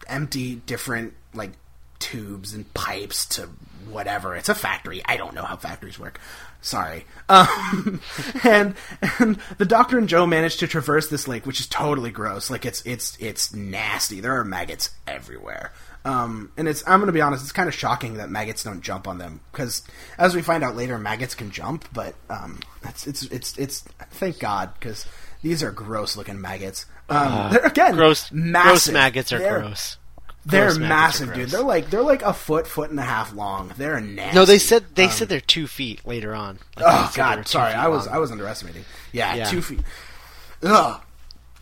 empty different like tubes and pipes to whatever. It's a factory. I don't know how factories work. Sorry. Um, (laughs) and and the Doctor and Jo manage to traverse this lake, which is totally gross. Like it's it's it's nasty. There are maggots everywhere. Um, and it's I'm going to be honest, it's kind of shocking that maggots don't jump on them because as we find out later, maggots can jump. But um, it's it's it's it's thank God because these are gross looking maggots. Um, uh, again, gross massive. gross maggots are they're, gross. They're Gross maggots are massive, dude. They're like they're like a foot, foot and a half long. They're nasty. No, they said they Um, said they're two feet later on. Like, Oh they said they God, sorry, I was long. I was underestimating. Yeah, Yeah. two feet. Ugh,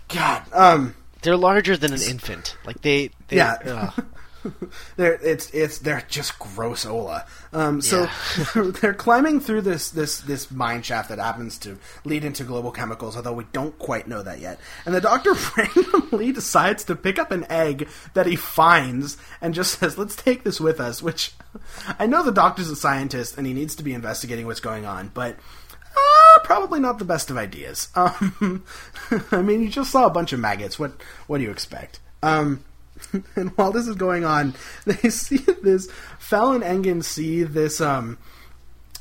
God. Um, They're larger than an infant. Like they, they Yeah. (laughs) (laughs) they're it's it's they're just gross Ola. Um, so Yeah. (laughs) they're climbing through this this this mine shaft that happens to lead into global chemicals, although we don't quite know that yet. And the doctor (laughs) randomly decides to pick up an egg that he finds and just says, "Let's take this with us." Which I know the doctor's a scientist and he needs to be investigating what's going on, but. Uh, probably not the best of ideas. Um, I mean, you just saw a bunch of maggots. What what do you expect? Um, (laughs) and while this is going on, (laughs) they see this. Fell and Engen see this um,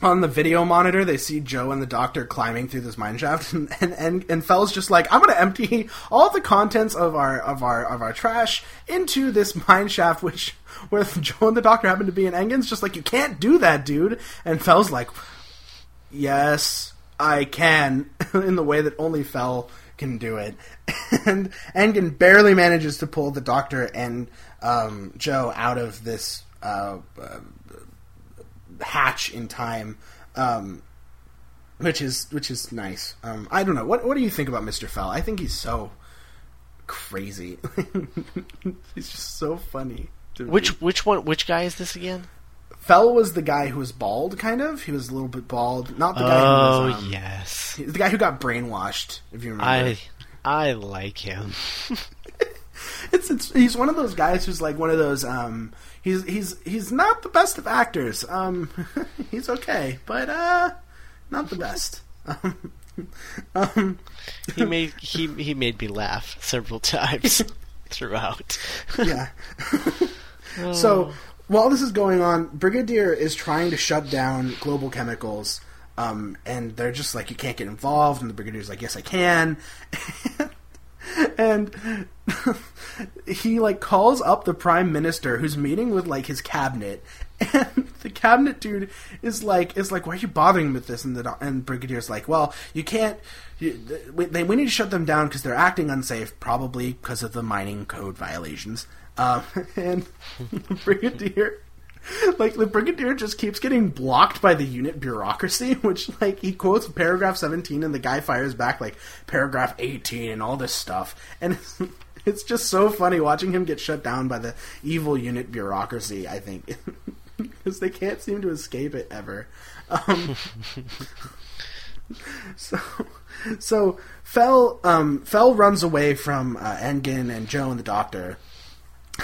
on the video monitor. They see Jo and the Doctor climbing through this mine shaft, (laughs) and and, and, and Fell's just like, "I'm going to empty all the contents of our of our of our trash into this mine shaft." Which where Jo and the Doctor happen to be, and Engen's just like, "You can't do that, dude." And Fell's like, yes, I can, in the way that only Fell can do it. (laughs) And Engen barely manages to pull the Doctor and um, Jo out of this uh, uh, hatch in time, um, which is which is nice. Um, I don't know. What what do you think about Mister Fell? I think he's so crazy. (laughs) he's just so funny. to me. Which which one? Which guy is this again? Fell was the guy who was bald, kind of. He was a little bit bald. Not the guy Oh who was, um, yes, the guy who got brainwashed. If you remember, I I like him. (laughs) it's, it's he's one of those guys who's like one of those. Um, he's he's he's not the best of actors. Um, (laughs) he's okay, but uh, not the best. (laughs) Um, um, He made he he made me laugh several times throughout. yeah. so while this is going on, Brigadier is trying to shut down global chemicals, um, and they're just like, "You can't get involved." And the Brigadier's like, "Yes, I can." (laughs) and (laughs) he like calls up the prime minister who's meeting with like his cabinet (laughs) and the cabinet dude is like is like why are you bothering with this and the and brigadier's like well you can't you, they, we need to shut them down because they're acting unsafe probably because of the mining code violations um, (laughs) and brigadier like the brigadier just keeps getting blocked by the unit bureaucracy (laughs) which like he quotes paragraph 17 and the guy fires back like paragraph 18 and all this stuff. And (laughs) it's, just so funny watching him get shut down by the evil unit bureaucracy i think. Because they can't seem to escape it ever. Um, so so Fell um, Fell runs away from uh, Engen and Jo and the doctor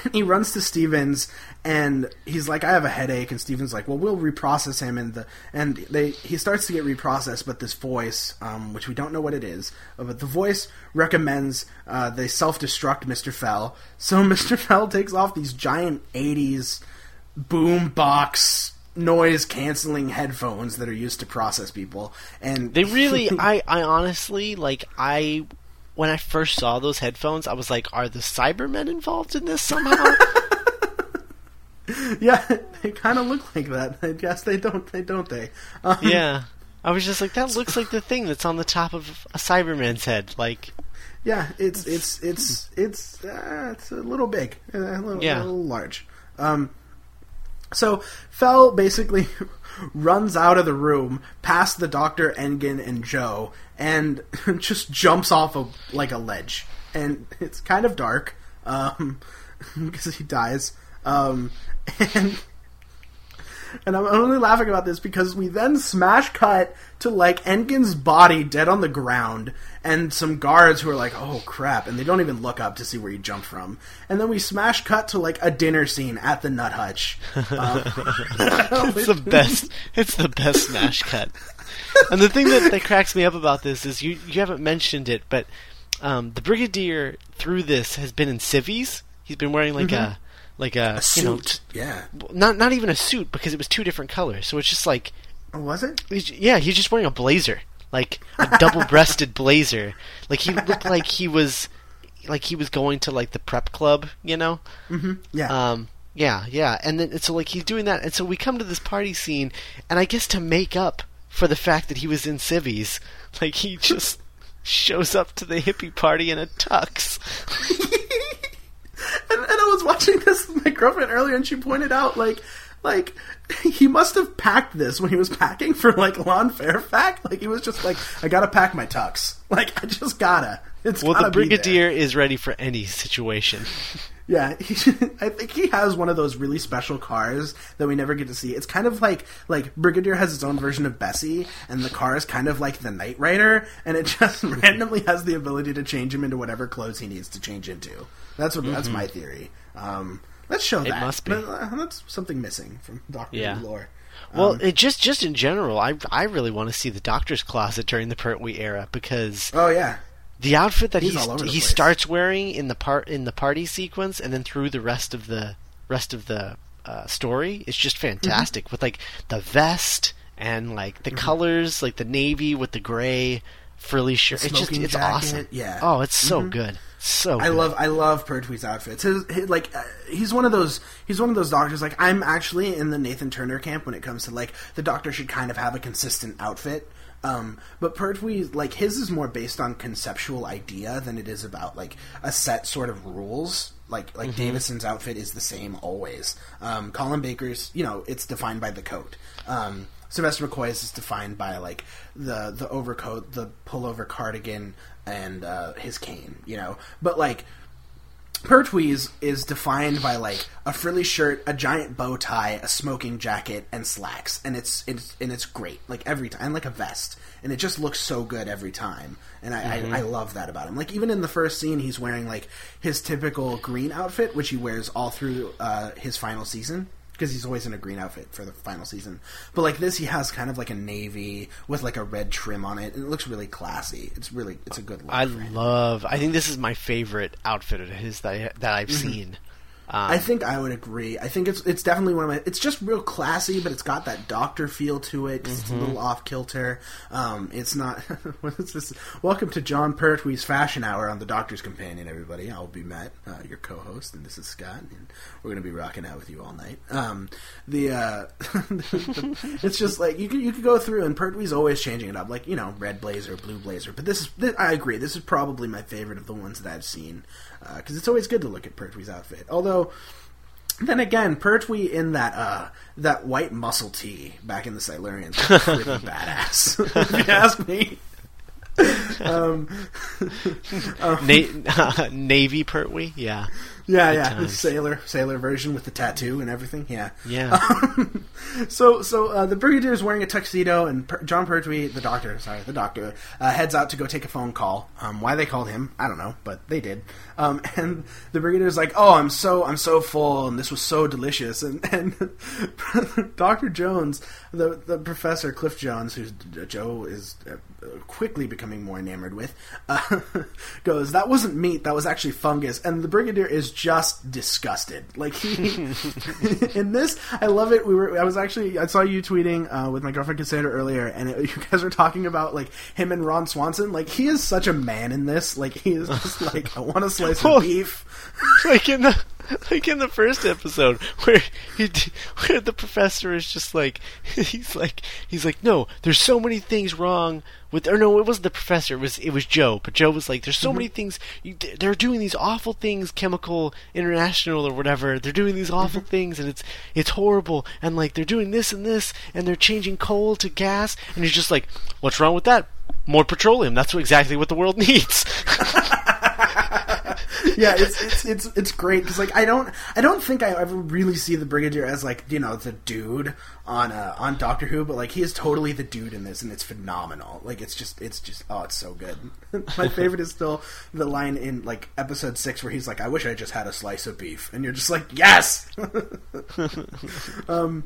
(laughs) he runs to Stevens and he's like, I have a headache, and Stevens like, well, we'll reprocess him, and the and they he starts to get reprocessed, but this voice, um, which we don't know what it is, uh, but the voice recommends uh, they self destruct Mister Fell. So (laughs) Mister Fell takes off these giant '80s boom box noise canceling headphones that are used to process people, and They really, (laughs) I, I honestly like I. When I first saw those headphones, I was like, "Are the Cybermen involved in this somehow?" (laughs) yeah, they kind of look like that. I guess they don't. They don't. They. Um, yeah, I was just like, "That looks like the thing that's on the top of a Cyberman's head." Like, Yeah, it's it's it's it's uh, it's a little big, uh, a little, Yeah. a little large. Um, So Fell basically (laughs) runs out of the room past the doctor, Engin, and Jo, and (laughs) just jumps off of like a ledge. And (laughs) it's kind of dark um, (laughs) because he dies. Um, and and I'm only laughing about this because we then smash cut to like Engen's body dead on the ground and some guards who are like, "Oh crap!" and they don't even look up to see where he jumped from. And then we smash cut to like a dinner scene at the Nut Hutch. Um, it's the best. It's the best smash cut. (laughs) And the thing that, that cracks me up about this is you you haven't mentioned it, but um, the Brigadier through this has been in civvies. He's been wearing like Mm-hmm. a like a, a suit. you know yeah. not not even a suit because it was two different colors. So it's just like Oh, was it? he's, yeah, he's just wearing a blazer, like a double-breasted (laughs) blazer. Like he looked like he was like he was going to like the prep club, you know. Yeah. Um, yeah, yeah, and then and so like he's doing that, and so we come to this party scene, and I guess to make up for the fact that he was in civvies, (laughs) like he just shows up to the hippie party in a tux. (laughs) and, and I was watching this with my girlfriend earlier, and she pointed out like like he must have packed this when he was packing for like Llanfairfach. Like he was just like, I gotta pack my tux. Like I just gotta. It's Well, gotta the brigadier is ready for any situation. (laughs) Yeah, (laughs) he, I think he has one of those really special cars that we never get to see. It's kind of like like Brigadier has its own version of Bessie, and the car is kind of like the Knight Rider, and it (laughs) just randomly has the ability to change him into whatever clothes he needs to change into. That's what that's my theory. Um, let's show that. Mm-hmm. must be. Uh, That's something missing from Doctor Yeah. Who lore. Well, Um, it just just in general, I I really want to see the Doctor's closet during the Pertwee era because oh yeah, the outfit that He's he's, all over the he place. starts wearing in the part in the party sequence and then through the rest of the rest of the uh, story is just fantastic Mm-hmm. with like the vest and like the colors like the navy with the gray frilly shirt it's just it's jacket, awesome yeah. Mm-hmm. oh it's so good so I good. love I love Pertwee's outfits. His, his like uh, he's one of those he's one of those doctors. Like I'm actually in the Nathan Turner camp when it comes to like the doctor should kind of have a consistent outfit. Um, but Pertwee like his is more based on conceptual idea than it is about like a set sort of rules. Like like Davison's outfit is the same always. Um, Colin Baker's you know it's defined by the coat. Um, Sylvester McCoy's is defined by like the the overcoat, the pullover cardigan, and uh, his cane. You know, but like Pertwee's is defined by like a frilly shirt, a giant bow tie, a smoking jacket, and slacks, and it's it's and it's great. Like every time, and like a vest, and it just looks so good every time, and I, I, I love that about him. Like even in the first scene, he's wearing like his typical green outfit, which he wears all through uh, his final season because he's always in a green outfit for the final season. But like this, he has kind of like a navy with like a red trim on it, and it looks really classy. It's really it's a good look. I love I think this is my favorite outfit of his that I, that I've mm-hmm. seen um, I think I would agree. I think it's it's definitely one of my. It's just real classy, but it's got that doctor feel to it. 'cause It's a little off kilter. Um, it's not. (laughs) what is this? Welcome to Jon Pertwee's Fashion Hour on the Doctor's Companion, everybody. I'll be Matt, uh, your co-host, and this is Scott, and we're going to be rocking out with you all night. Um, the, uh, (laughs) it's just like you could you could go through, and Pertwee's always changing it up, like you know, red blazer, blue blazer. But this is this, I agree. This is probably my favorite of the ones that I've seen because it's always good to look at Pertwee's outfit. Although, then again, Pertwee in that uh, that white muscle tee back in the Silurians was (laughs) pretty badass. (laughs) if you ask me. (laughs) um, Na- Navy Pertwee yeah yeah, Good yeah, the times. sailor sailor version with the tattoo and everything. Yeah, yeah (laughs) so so uh, the brigadier is wearing a tuxedo, and per- Jon Pertwee, the doctor, sorry, the doctor, uh, heads out to go take a phone call. Um, why they called him, I don't know, but they did. Um, (laughs) and the brigadier is like, "Oh, I'm so I'm so full, and this was so delicious." And (laughs) and Doctor Jones, the the professor Cliff Jones, who Jo is uh, quickly becoming more enamored with, uh, (laughs) goes, "That wasn't meat. That was actually fungus." And the brigadier is just disgusted. Like he (laughs) in this, I love it. We were I was actually I saw you tweeting uh, with my girlfriend Cassandra earlier, and it, (laughs) you guys were talking about like him and Ron Swanson. Like he is such a man in this. Like he is just like I want a slice Well, of beef. like in the (laughs) like in the first episode where he where the professor is just like (laughs) he's like he's like no there's so many things wrong with or no it wasn't the professor it was it was Jo but Jo was like there's so mm-hmm. many things you, they're doing these awful things chemical international or whatever they're doing these awful mm-hmm. things and it's it's horrible and like they're doing this and this and they're changing coal to gas and he's just like what's wrong with that? More petroleum that's what, exactly what the world (laughs) needs yeah, it's it's it's it's great because like I don't I don't think I ever really see the Brigadier as like you know the dude on uh, on Doctor Who, but like he is totally the dude in this, and it's phenomenal. Like it's just it's just oh, it's so good. (laughs) My favorite is still the line in like episode six where he's like, "I wish I just had a slice of beef," and you're just like, "Yes." (laughs) um,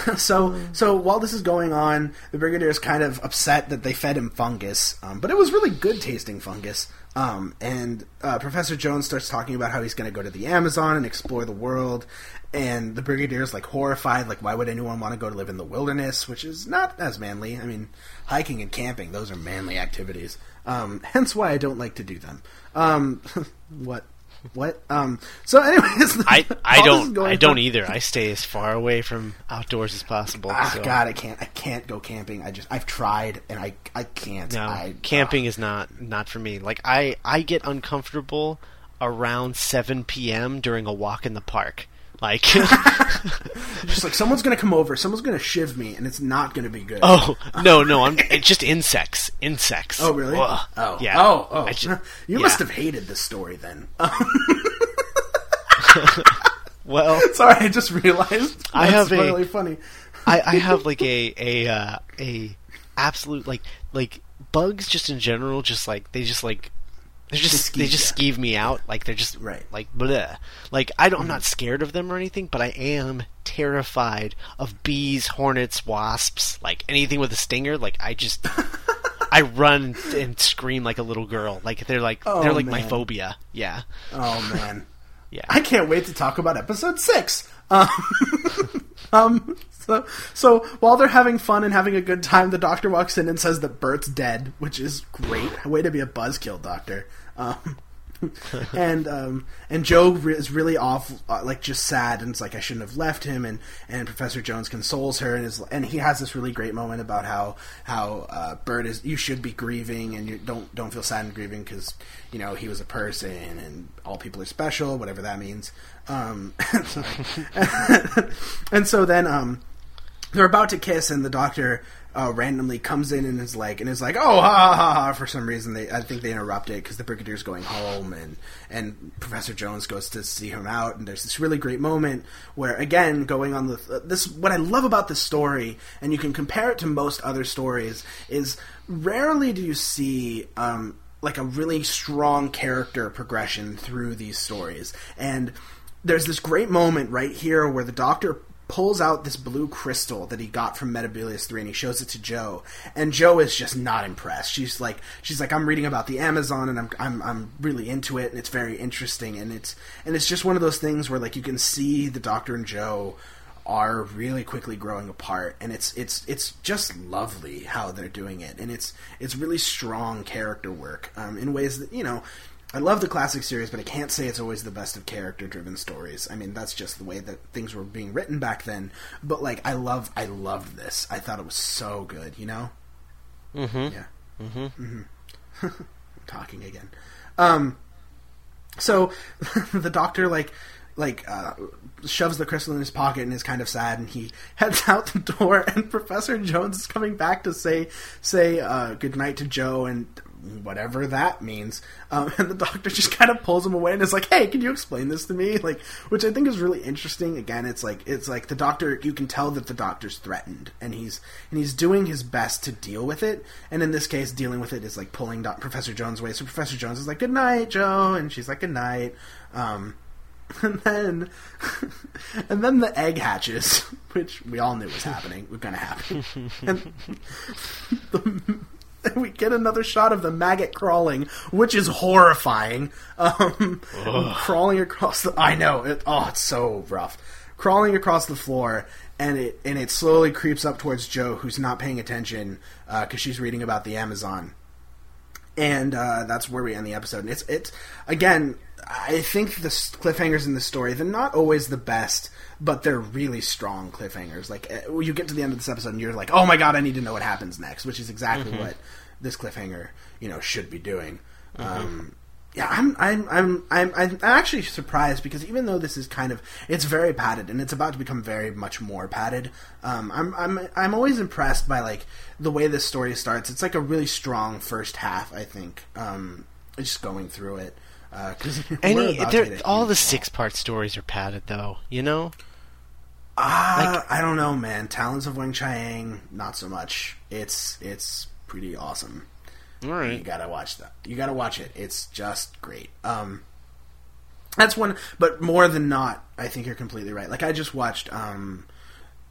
(laughs) so so while this is going on, the Brigadier is kind of upset that they fed him fungus, um, but it was really good tasting fungus. Um, and uh, Professor Jones starts talking about how he's going to go to the Amazon and explore the world. And the Brigadier is like horrified, like why would anyone want to go to live in the wilderness, which is not as manly. I mean, hiking and camping; those are manly activities. Um, hence why I don't like to do them. Um, (laughs) what? What? Um. So, anyways, I (laughs) I don't I don't on. either. I stay as far away from outdoors as possible. Ah, so. God, I can't. I can't go camping. I just I've tried and I I can't. No, I, camping uh, is not not for me. Like I I get uncomfortable around 7 p.m. during a walk in the park. Like, (laughs) (laughs) just like someone's gonna come over, someone's gonna shiv me, and it's not gonna be good. Oh no, no, I'm (laughs) it's just insects, insects. Oh really? Ugh. Oh yeah. Oh oh. Just, you yeah. must have hated this story then. well, sorry, I just realized. I have really a, funny. I, I have like a a uh, a absolute like like bugs just in general, just like they just like they just they just skeeve me out. Like they're just right. Like bleh. Like I don't, I'm not scared of them or anything, but I am terrified of bees, hornets, wasps, like anything with a stinger. Like I just (laughs) I run and scream like a little girl. Like they're like oh, they're like man. my phobia. Yeah. Oh man. (laughs) yeah. I can't wait to talk about episode six. Um, (laughs) um so, so while they're having fun and having a good time, the doctor walks in and says that Bert's dead, which is great. Way to be a buzzkill, doctor. Um, (laughs) and um, and Jo is really off, uh, like just sad, and it's like I shouldn't have left him. And, and Professor Jones consoles her, and is and he has this really great moment about how how uh, Bert is you should be grieving, and you don't don't feel sad and grieving because you know he was a person, and all people are special, whatever that means. Um, (laughs) (laughs) and so then um, they're about to kiss, and the doctor uh, randomly comes in and is like and is like oh ha ha ha for some reason. They I think they interrupt it because the brigadier's going home and and Professor Jones goes to see him out and there's this really great moment where again going on the uh, this what I love about this story and you can compare it to most other stories is rarely do you see um, like a really strong character progression through these stories. And there's this great moment right here where the doctor pulls out this blue crystal that he got from Metebelis 3 and he shows it to Jo. And Jo is just not impressed. She's like she's like I'm reading about the Amazon and I'm I'm I'm really into it and it's very interesting and it's and it's just one of those things where like you can see the Doctor and Jo are really quickly growing apart and it's it's it's just lovely how they're doing it and it's it's really strong character work um, in ways that you know I love the classic series, but I can't say it's always the best of character-driven stories. I mean, that's just the way that things were being written back then. But like, I love, I loved this. I thought it was so good. You know? Mm-hmm. Yeah. Mm-hmm. mm-hmm. (laughs) talking again. Um. So (laughs) the doctor like like uh, shoves the crystal in his pocket and is kind of sad and he (laughs) heads out the door and professor jones is coming back to say say uh, good night to jo and whatever that means. Um, (laughs) and the doctor just kind of pulls him away and is like, "Hey, can you explain this to me?" (laughs) Like, which I think is really interesting. Again, it's like it's like the doctor. You can tell that the doctor's threatened, and he's and he's doing his best to deal with it. And in this case, dealing with it is like pulling Doc- Professor Jones away. So Professor Jones is like, "Good night, Jo," and she's like, "Good night." Um, (laughs) and then and then the egg hatches, which we all knew was happening, was going to happen. and the (laughs) we get another shot of the maggot crawling, which is horrifying. Um, crawling across the. I know. It, oh, it's so rough. Crawling across the floor, and it and it slowly creeps up towards Jo, who's not paying attention because uh, she's reading about the Amazon. and uh, that's where we end the episode. And it's it's again, I think the cliffhangers in the story they're not always the best, but they're really strong cliffhangers. Like uh, you get to the end of this episode and you're like, oh my god, I need to know what happens next, which is exactly what this cliffhanger you know should be doing. Um, yeah, I'm, I'm, I'm, I'm, I'm actually surprised because even though this is kind of, it's very padded and it's about to become very much more padded. Um, I'm, I'm, I'm always impressed by like the way this story starts. It's like a really strong first half. I think, um, just going through it. Uh, (laughs) Any, about to they're- hit a all the six part stories are padded, though. You know, Ah, I don't know, man. Talons of Weng-Chiang, not so much. It's, it's pretty awesome. all You gotta watch that. You gotta watch it. It's just great. Um, that's one, but more than not, I think you're completely right. Like I just watched um,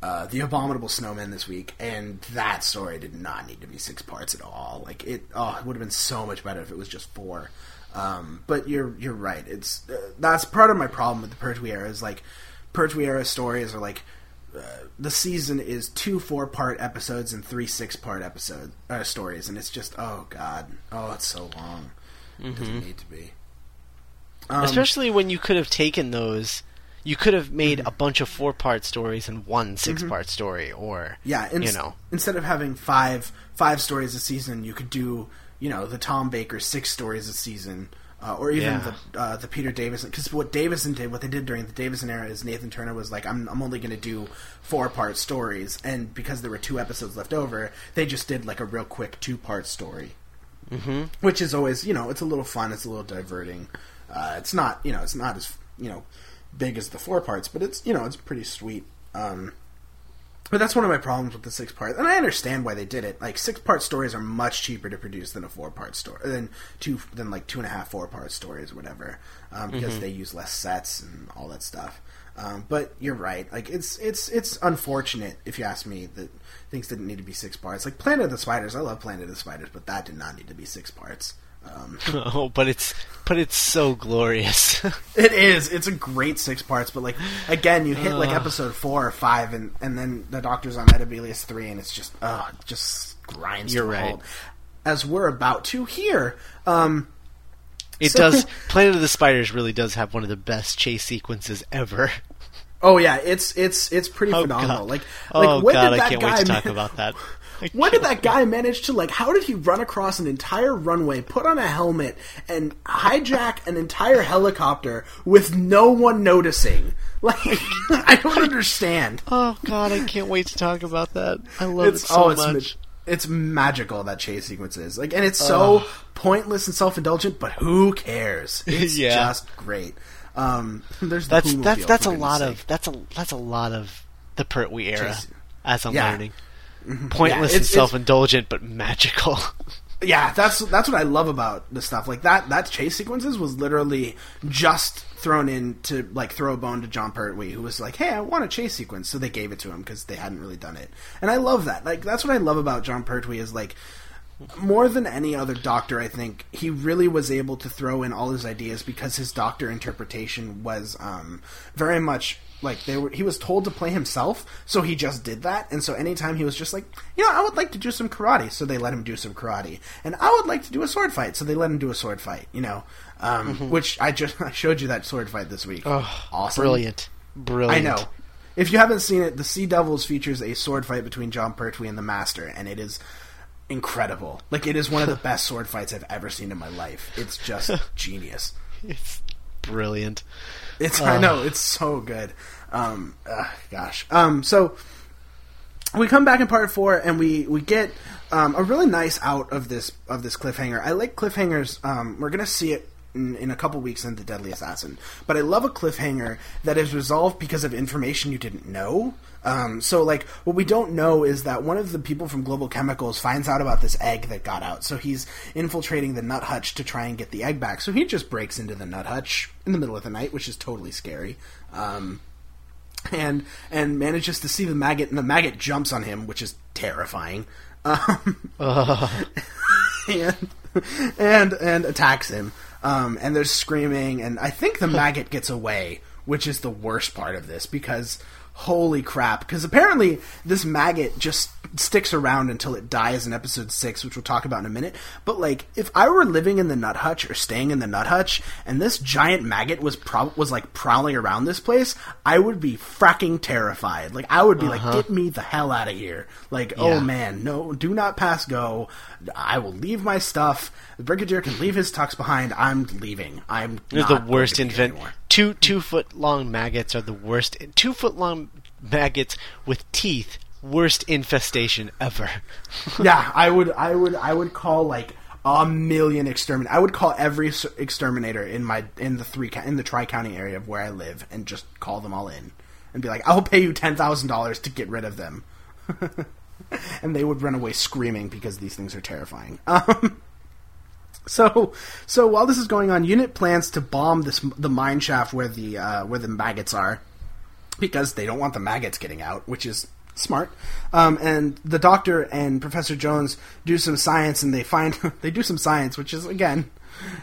uh, the Abominable Snowman this week, and that story did not need to be six parts at all. Like it, oh, it would have been so much better if it was just four. Um, but you're you're right. It's uh, that's part of my problem with the Pertwee era is like Pertwee era stories are like uh, the season is two four part episodes and three six part episode uh, stories, and it's just oh god, oh it's so long. It doesn't need to be. Um, Especially when you could have taken those, you could have made a bunch of four part stories and one six part story, or yeah, you know, instead of having five five stories a season, you could do you know the Tom Baker six stories a season. Uh, or even Yeah. the uh, the Peter Davison, because what Davison did, what they did during the Davison era, is Nathan Turner was like, "I'm I'm only going to do four part stories," and because there were two episodes left over, they just did like a real quick two part story. hmm which is always you know it's a little fun it's a little diverting uh, it's not you know it's not as you know big as the four parts but it's you know it's pretty sweet um, but that's one of my problems with the six part and i understand why they did it. Like six part stories are much cheaper to produce than a four part story than two than like two and a half four part stories or whatever um, because they use less sets and all that stuff. Um, but you're right. Like it's it's it's unfortunate if you ask me that things didn't need to be six parts. Like planet of the spiders i love planet of the spiders but that did not need to be six parts um, (laughs) oh, but it's but it's so glorious. (laughs) it is it's a great six parts but like again you hit like episode four or five and and then the doctor's on Metebelis 3 and it's just uh just grinds You're right. halt as we're about to here um it So- does. (laughs) Planet of the Spiders really does have one of the best chase sequences ever. oh yeah it's it's it's pretty Oh phenomenal god! like like oh god! did I can't wait to talk about that. I (laughs) When did that guy manage to like? How did he run across an entire runway, put on a helmet, and hijack an entire helicopter with no one noticing? (laughs) Like, I don't understand. Oh god! I can't wait to talk about that. I love It's it so oh, it's ma- much. it's magical that chase sequence is like, and it's so pointless and self indulgent. But who cares? (laughs) It's Yeah. just great. Um, there's the That's that's that's a lot goodness of that's a that's a lot of the Pertwee era, Chase- as I'm Yeah. learning. Pointless Yeah, and it's- self-indulgent, but magical. (laughs) Yeah, that's that's what I love about the stuff. Like that that chase sequences was literally just thrown in to like throw a bone to Jon Pertwee, who was like, "Hey, I want a chase sequence," so they gave it to him because they hadn't really done it. And I love that. Like that's what I love about Jon Pertwee is like more than any other doctor, I think he really was able to throw in all his ideas because his doctor interpretation was um, very much like they were. He was told to play himself, so he just did that. And so anytime he was just like, you know, I would like to do some karate, so they let him do some karate, and I would like to do a sword fight, so they let him do a sword fight. You know, um, which I just (laughs) I showed you that sword fight this week. Oh, awesome, Brilliant, brilliant. I know. If you haven't seen it, the Sea Devils features a sword fight between Jon Pertwee and the Master, and it is incredible. Like it is one of the (laughs) best sword fights I've ever seen in my life. It's just (laughs) genius. It's brilliant. It's I know it's so good. Um, uh, gosh. Um, so we come back in part four, and we we get um, a really nice out of this of this cliffhanger. I like cliffhangers. Um, we're gonna see it. In, in a couple weeks in The Deadly Assassin, but I love a cliffhanger that is resolved because of information you didn't know. Um, so, like, what we don't know is that one of the people from Global Chemicals finds out about this egg that got out. So he's infiltrating the nut hutch to try and get the egg back. So he just breaks into the nut hutch in the middle of the night, which is totally scary. Um, and and manages to see the maggot, and the maggot jumps on him, which is terrifying. Um, (laughs) (laughs) and and and attacks him. Um, and there's screaming, and I think the maggot gets away, which is the worst part of this because holy crap because apparently this maggot just sticks around until it dies in episode 6 which we'll talk about in a minute. But like if i were living in the nut hutch or staying in the nut hutch and this giant maggot was prob- was like prowling around this place i would be fracking terrified. Like i would be like uh-huh. get me the hell out of here. Like oh man no do not pass go. I will leave my stuff. The brigadier can leave his tux behind. I'm leaving. I'm the worst to be here invent. Two two foot long maggots are the worst. Two foot long maggots with teeth. Worst infestation ever. (laughs) yeah, I would, I would, I would call like a million extermin. I would call every exterminator in my in the three in the tri county area of where I live and just call them all in and be like, I'll pay you ten thousand dollars to get rid of them, (laughs) and they would run away screaming because these things are terrifying. (laughs) Um, so, so while this is going on, Unit plans to bomb this the mine shaft where the uh, where the maggots are because they don't want the maggots getting out, which is smart. Um, and the doctor and Professor Jones do some science, and they find (laughs) they do some science, which is again.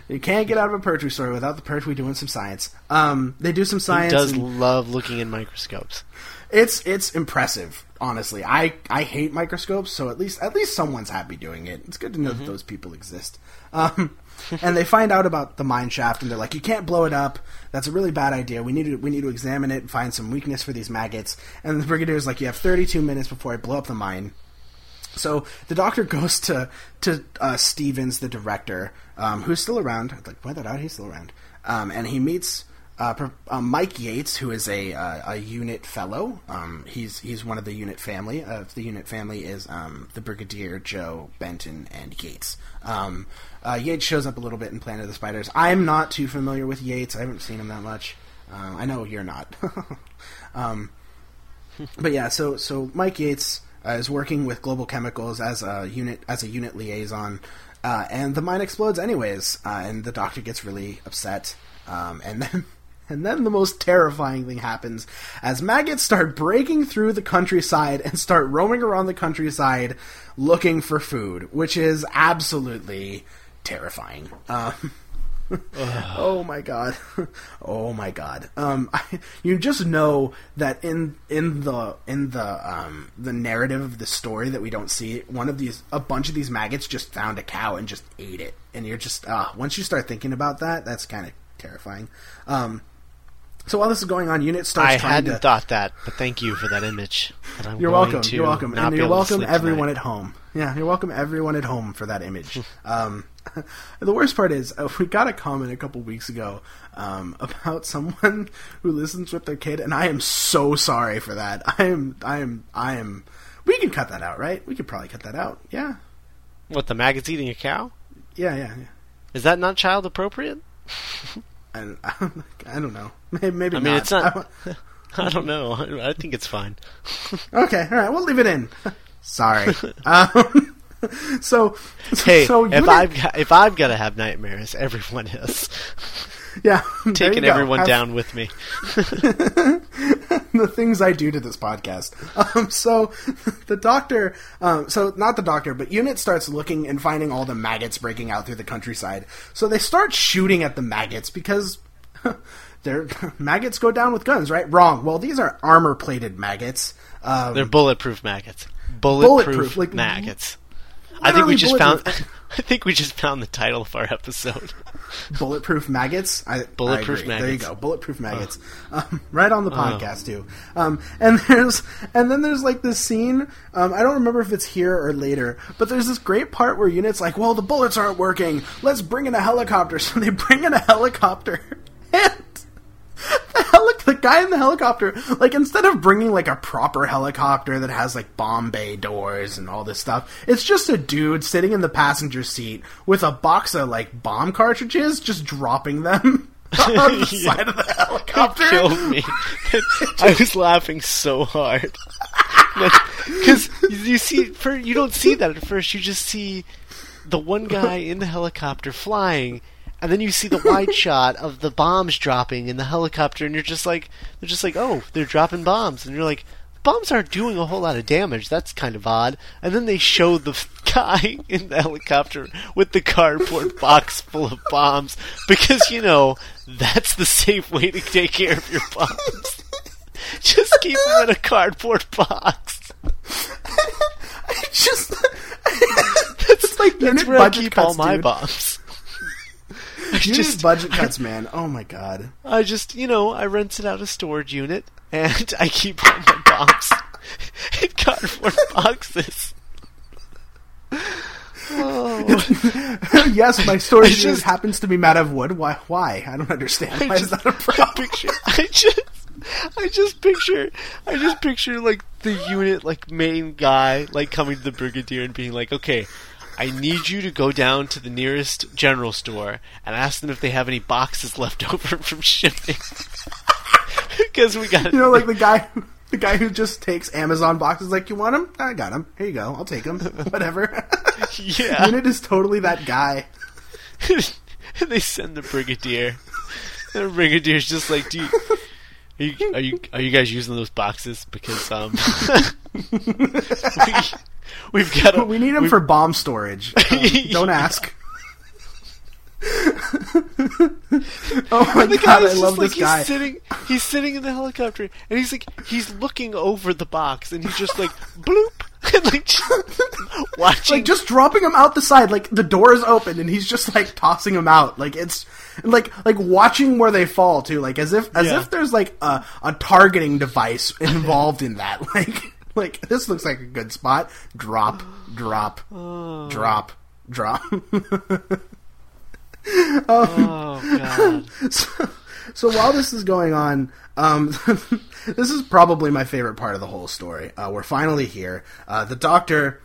You can't get out of a Pertwee story without the Pertwee doing some science. Um, they do some science. He does and- love looking in microscopes. it's it's impressive, honestly. I, I hate microscopes, so at least at least someone's happy doing it. It's good to know that those people exist. Um, (laughs) and they find out about the mine shaft, and they're like, "You can't blow it up. That's a really bad idea. We need to we need to examine it and find some weakness for these maggots." And the brigadier's like, "You have 32 minutes before I blow up the mine." So the doctor (laughs) goes to to uh, Stevens, the director, um, who's still around. I'd like point that out. He's still around, um, and he meets uh, uh, Mike Yates, who is a uh, a unit fellow. Um, he's he's one of the unit family. Uh, the unit family is um, the Brigadier, Jo, Benton, and Yates. Um, uh, Yates shows up a little bit in Planet of the Spiders. I'm not too familiar with Yates. I haven't seen him that much. Um, I know you're not. (laughs) um, but yeah, so so Mike Yates uh, is working with Global Chemicals as a unit as a unit liaison, uh, and the mine explodes anyways, uh, and the doctor gets really upset, um, and then. And then the most terrifying thing happens as maggots start breaking through the countryside and start roaming around the countryside looking for food, which is absolutely terrifying. Um, (laughs) oh my god. (laughs) Oh my god. Um I, (laughs) you just know that in in the in the um the narrative of the story that we don't see one of these a bunch of these maggots just found a cow and just ate it. And you're just uh once you start thinking about that that's kind of terrifying. Um so while this is going on unit starts I hadn't to thought that, but thank you for that image. You're welcome. You're welcome. And you're welcome, everyone tonight. at home. Yeah, you're welcome, everyone at home, for that image. (laughs) um, (laughs) the worst part is, uh, we got a comment a couple weeks ago um, (laughs) about someone who listens with their kid, and I am so sorry for that. I am, I am, I am. We can cut that out, right? We could probably cut that out. Yeah, What the maggots eating a cow? yeah, yeah. yeah. Is that not child appropriate? And (laughs) I don't know. (laughs) Maybe, maybe I mean, not. it's not. (laughs) I don't know. I I think it's fine. okay, all right. We'll leave it in. Sorry. um, so, Hey, so if I've got, if I've got to have nightmares, everyone is yeah, (laughs) taking everyone Have- down with me. (laughs) the things I do to this podcast. Um, so (laughs) the doctor, um, so not the doctor, but Unit starts looking and finding all the maggots breaking out through the countryside. So they start shooting at the maggots because they're maggots go down with guns, right? Wrong. Well, these are armor plated maggots. Um, They're bulletproof maggots. Bulletproof, Bulletproof, like, maggots. I think we just found. (laughs) I think we just found the title of our episode. (laughs) bulletproof maggots. I, Bulletproof I agree. There you go, bulletproof maggots. Um, right on the podcast too. Um, and there's and then there's like this scene. Um, I don't remember if it's here or later, but there's this great part where Unit's like, "Well, the bullets aren't working. Let's bring in a helicopter." (laughs) So they bring in a helicopter, and (laughs) the heli- the guy in the helicopter, like instead of bringing like a proper helicopter that has like bomb bay doors and all this stuff, it's just a dude sitting in the passenger seat with a box of like bomb cartridges, just dropping them (laughs) on the (laughs) side of the It helicopter. killed me. I was laughing so hard because you see, for you don't see that at first. You just see the one guy in the helicopter flying, and then you see the wide (laughs) shot of the bombs dropping in the helicopter, and you're just like, they're just like, oh, they're dropping bombs, and you're like. Bombs aren't doing a whole lot of damage. That's kind of odd. And then they show the (laughs) guy in the helicopter with the cardboard (laughs) box full of bombs because you know that's the safe way to take care of your bombs. just keep them in a cardboard box. I just it's like That's where I keep all my dude. bombs. I Unit just, budget cuts, man. Oh my god. I just, you know, I rented out a storage unit and (laughs) I keep all my bombs in cardboard boxes. Oh, (laughs) yes, my storage I unit just- happens to be made of wood. Why? Why? I don't understand. I Why is that a (laughs) I problem? picture, I just, I just picture, I just picture like the unit, like main guy, like coming to the brigadier and being like, "Okay, I need you to go down to the nearest general store and ask them if they have any boxes left (laughs) over from shipping." (laughs) Because we got, You know, like the guy, the guy who just takes Amazon boxes. Like, you want them? I got them. Here you go. I'll take them. (laughs) Whatever. yeah. Unit is totally that guy. and they send the brigadier. And the brigadier's just like, "Do you, are you are you are you guys using those boxes? Because um, we, (laughs) we've got a, We need them for bomb storage. (laughs) Um, don't ask. (laughs) oh my the god, I love like this guy. he's sitting he's sitting in the helicopter and he's like he's looking over the box and he's just like bloop and like just watching like just dropping him out the side like the door is open and he's just like tossing him out like it's like like watching where they fall too like as if as Yeah. if there's like a, a targeting device involved in that like like this looks like a good spot drop drop Oh. drop drop (laughs) oh god (laughs) so, so while this is going on, um, (laughs) this is probably my favorite part of the whole story. Uh, we're finally here. Uh, the doctor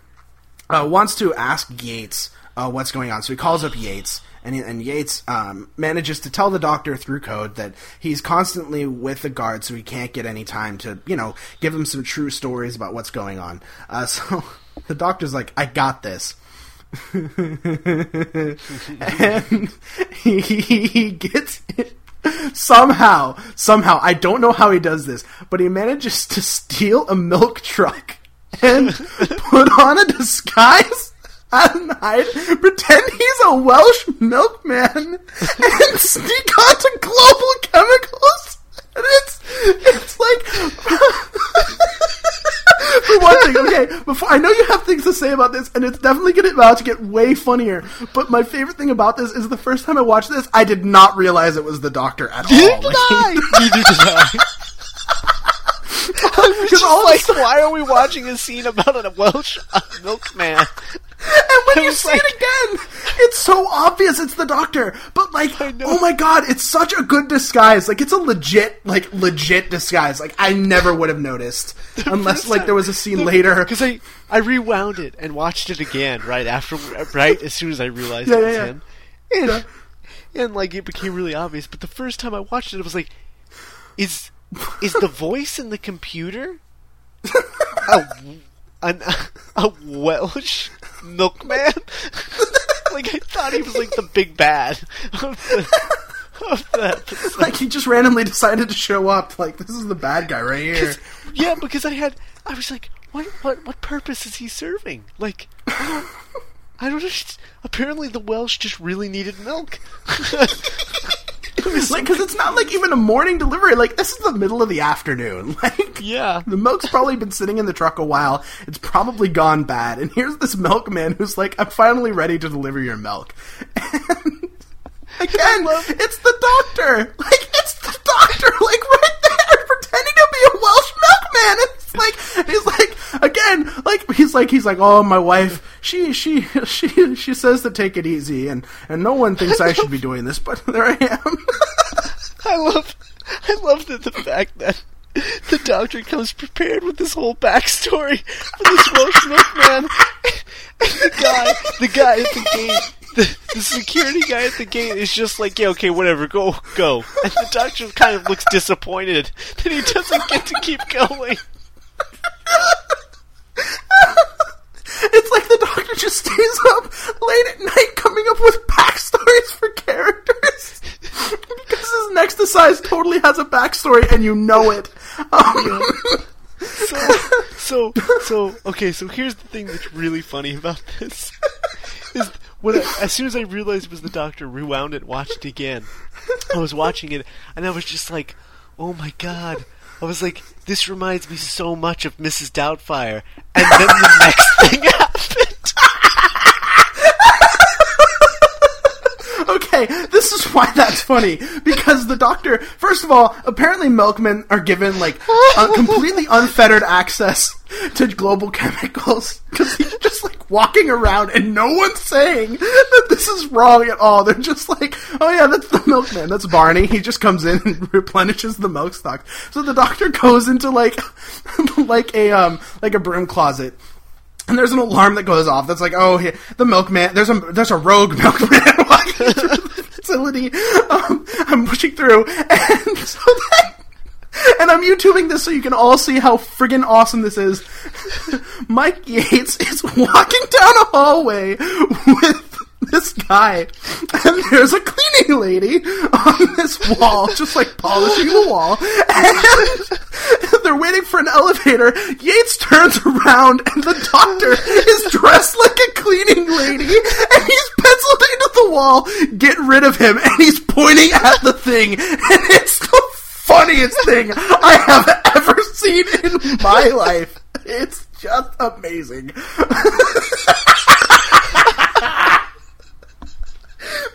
uh, wants to ask Yates uh, what's going on, so he calls up Yates. And, and Yates um, manages to tell the doctor through code that he's constantly with the guard, so he can't get any time to, you know, give him some true stories about what's going on. Uh, (laughs) so the doctor's like, "I got this," (laughs) and he, he gets it somehow somehow i don't know how he does this but he manages to steal a milk truck and (laughs) put on a disguise and hide pretend he's a welsh milkman and sneak onto global chemicals and it's it's like (laughs) for one thing, okay, before I know you have things to say about this, and it's definitely getting about to get way funnier. But my favorite thing about this is the first time I watched this, I did not realize it was the Doctor at all. Neither (laughs) did Like, I. Did I. Because Just all like, of a sudden- why are we watching a scene about a Welsh milkman? And when I you see like- it again, it's so obvious it's the Doctor. But like, oh my god, it's such a good disguise. Like, it's a legit, like legit disguise. Like, I never would have noticed (laughs) unless like there was a scene later. because I I rewound it and watched it again right after right as soon as I realized Yeah, it yeah, was yeah. him, and and like it became really obvious. But the first time I watched it, I was like, is is the voice in the computer (laughs) a an, (laughs) a Welsh milkman? (laughs) like I thought he was like the big bad of the of the. Like he just randomly decided to show up. Like this is the bad guy right here. yeah, because I had, I was like, what, what, what purpose is he serving? Like, I don't, I don't. underst- Apparently, the Welsh just really needed milk. (laughs) (laughs) Like, because it's not like even a morning delivery. Like, this is the middle of the afternoon. (laughs) Like, yeah, the milk's probably been sitting in the truck a while. It's probably gone bad. And here's this milkman who's like, I'm finally ready to deliver your milk. (laughs) And again, it's the doctor. Like, it's the doctor, like, right there, pretending to be a Welsh milkman. And it's like, he's like, again, like, he's like, he's like, oh, my wife, she, she, (laughs) she, she says to take it easy. And, and no one thinks I should be doing this, but (laughs) there I am. (laughs) I love, I love that the fact that the doctor comes prepared with this whole backstory for this Welsh milkman, and the guy, the guy at the gate. The, the security guy at the gate is just like, yeah, okay, whatever, go, go. And the doctor kind of looks disappointed that he doesn't get to keep going. It's like the doctor just stays up late at night coming up with backstories for characters. (laughs) because his next to size totally has a backstory and you know it. Um, so, so, so, okay, so here's the thing that's really funny about this. Is when I, as soon as I realized it was the doctor, rewound it, watched it again. I was watching it, and I was just like, "Oh my god, I was like, this reminds me so much of Mrs. Doubtfire. And then the next thing (laughs) happened. Okay, this is why that's funny because the doctor, first of all, apparently milkmen are given like un- (laughs) completely unfettered access to global chemicals because he's just like walking around and no one's saying that this is wrong at all. They're just like, oh yeah, that's the milkman, that's Barney. He just comes in and (laughs) replenishes the milk stock. So the doctor goes into like (laughs) like a um like a broom closet and there's an alarm that goes off that's like, oh, he, the milkman. There's a there's a rogue (laughs) milkman walking through the facility. Um, I'm pushing through, and (laughs) so then, and I'm YouTubing this so you can all see how friggin' awesome this is. (laughs) Mike Yates is walking down a hallway with this guy, and there's a cleaning lady on this wall, just like polishing the wall, and they're waiting for an elevator. Yates turns around, and the doctor is dressed like a cleaning lady, and he's penciled into the wall. Get rid of him, and he's pointing at the thing, and it's the funniest thing I have ever seen in my life. It's just amazing. (laughs)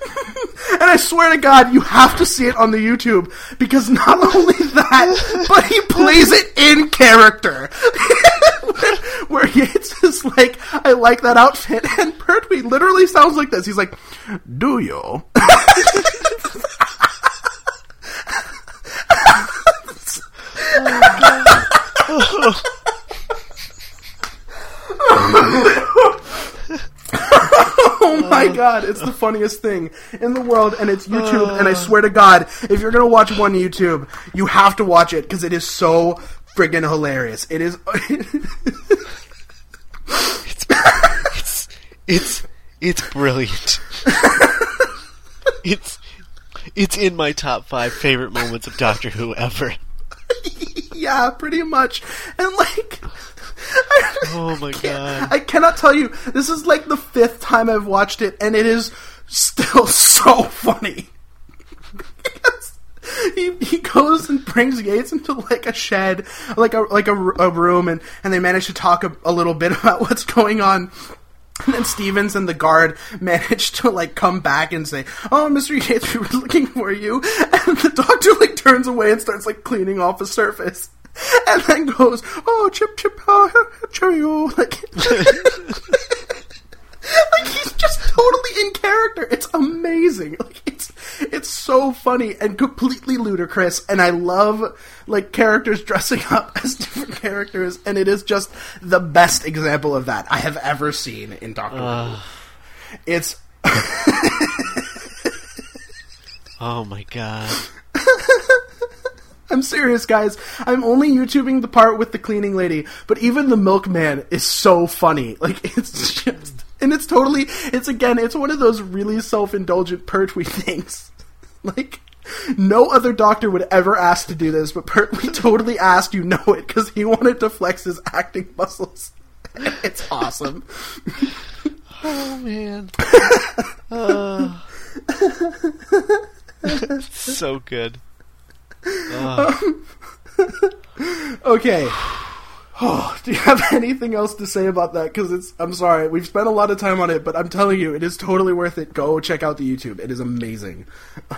(laughs) And I swear to God, you have to see it on the YouTube because not only that, but he plays it in character. (laughs) where, where Yates is like, I like that outfit, and Pertwee literally sounds like this. He's like, Do you? Oh (laughs) (laughs) Oh my uh, god, it's the funniest thing in the world, and it's YouTube. and I uh. swear to God, if you're gonna watch one YouTube, you have to watch it because it is so friggin' hilarious. It is. It's it's it's, it's brilliant. it's it's in my top five favorite moments of Doctor Who ever. (laughs) yeah, pretty much. And like. Oh my god. I cannot tell you. This is like the fifth time I've watched it, and it is still (laughs) so funny. he he goes and brings Yates into like a shed, like a like a, a room, and and they manage to talk a, a little bit (laughs) about what's going on. And then Stevens and the guard (laughs) manage to like come back and say, "Oh, Mister Yates, we were looking for you." And the doctor like turns away and starts like cleaning off the surface, and then goes, "Oh, chip chip, oh, cheerio!" (laughs) Like, (laughs) like he's just totally in character. It's amazing. (laughs) Like it's it's so funny and completely ludicrous. And I love like characters dressing up as different characters, and it is just the best example of that I have ever seen in Doctor Who. It's Oh my god. (laughs) I'm serious, guys. I'm only YouTubing the part with the cleaning lady, but even the milkman is so funny. (laughs) Like, it's just. And it's totally. It's again, it's one of those really self indulgent Pertwee (laughs) things. like, no other doctor would ever ask to do this, but Pertwee totally asked, you know it, because he wanted to flex his acting muscles. it's awesome. Oh man. Uh, so good. Uh, (laughs) Okay. Oh, do you have (laughs) anything else to say about that? Because it's. I'm sorry, we've spent a lot of time on it, but I'm telling you, it is totally worth it. Go check out the YouTube. It is amazing.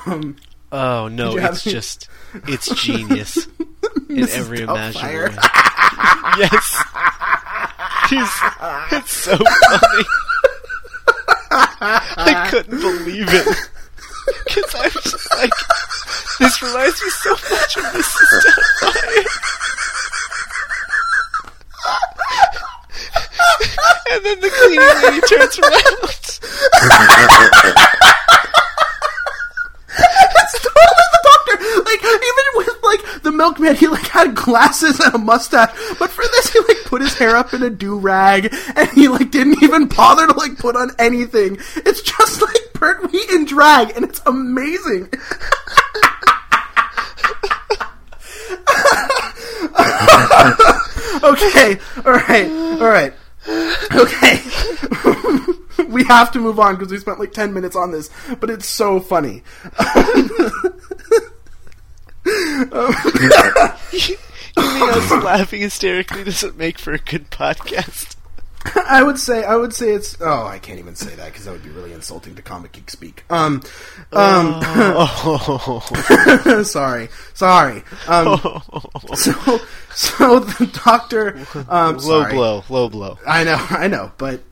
Um, oh no, Did you have it's any- just it's genius (laughs) in every imaginable way. yes. It's so funny. I couldn't believe it. Because I was just like, this reminds me so much of Mrs. Doubtfire. and then the cleaning lady turns around. it's totally the doctor. Like even with like the milkman, he like had glasses and a mustache, but for this, he like put his hair up in a do rag, and he like didn't even bother to like put on anything. It's just like Pertwee in drag, and it's amazing. Okay, all right, all right. Okay. (laughs) we have to move on because we spent like 10 minutes on this, but it's so funny. (laughs) You me us laughing hysterically doesn't make for a good podcast. (laughs) I would say I would say it's oh I can't even say that because that would be really insulting to comic geek speak. Um, um, Oh. (laughs) sorry, sorry. Um, (laughs) so so the doctor. Um, low sorry. blow, low blow. I know, I know, but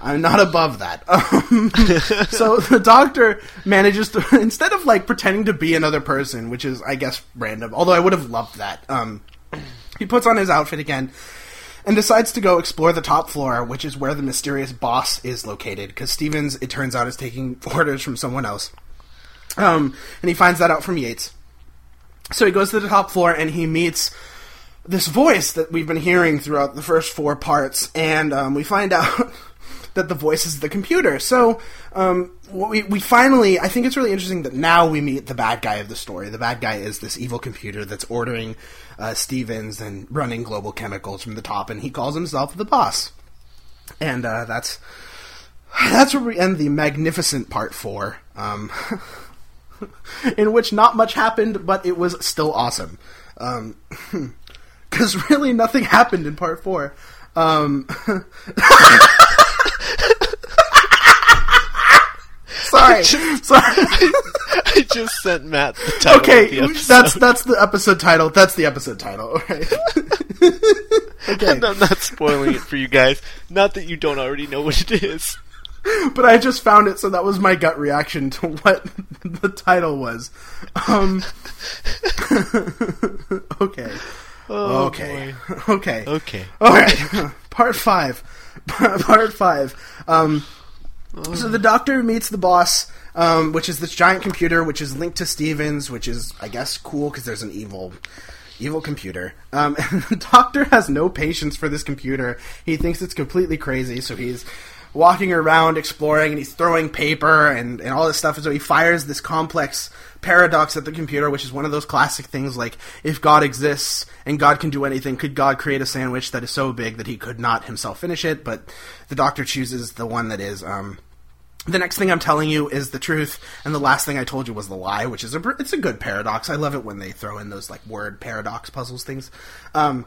I'm not above that. Um, so the doctor manages to, instead of like pretending to be another person, which is, I guess, random, although I would have loved that, um, he puts on his outfit again and decides to go explore the top floor, which is where the mysterious boss is located, because Stevens, it turns out, is taking (laughs) orders from someone else. Um, and he finds that out from Yates. So he goes to the top floor and he meets this voice that we've been hearing throughout the first four parts, and um, we find (laughs) out that the voice is the computer. So um, we we finally, I think it's really interesting that now we meet the bad guy of the story. The bad guy is this evil computer that's ordering uh, Stevens and running global chemicals from the top, and he calls himself the boss. And uh, that's that's where we end the magnificent part four. Um, (laughs) in which not much happened, but it was still awesome. Um, (laughs) because really nothing happened in part four. Um, (laughs) sorry, (laughs) sorry. (laughs) I just sent Matt the title the Okay, episode. that's that's the episode title. That's the episode title. Right. (laughs) okay, And I'm not spoiling it for you guys. Not that you don't already know what it is. but I just found it, so that was my gut reaction to what the title was. Um, okay, Oh, okay, okay. boy. Okay. All right, part five. part five. Um, so the doctor meets the boss, um, which is this giant computer, which is linked to Stevens, which is, I guess, cool because there's an evil, evil computer. Um, (laughs) and the doctor has no patience for this computer. He thinks it's completely crazy, so he's walking around exploring and he's throwing paper and, and all this stuff. And so he fires this complex paradox at the computer, which is one of those classic things like, if God exists and God can do anything, could God create a sandwich that is so big that he could not himself finish it? But the doctor chooses the one that is, um, the next thing I'm telling you is the truth, and the last thing I told you was the lie, which is a it's a good paradox. I love it when they throw in those like word paradox puzzles things. Um,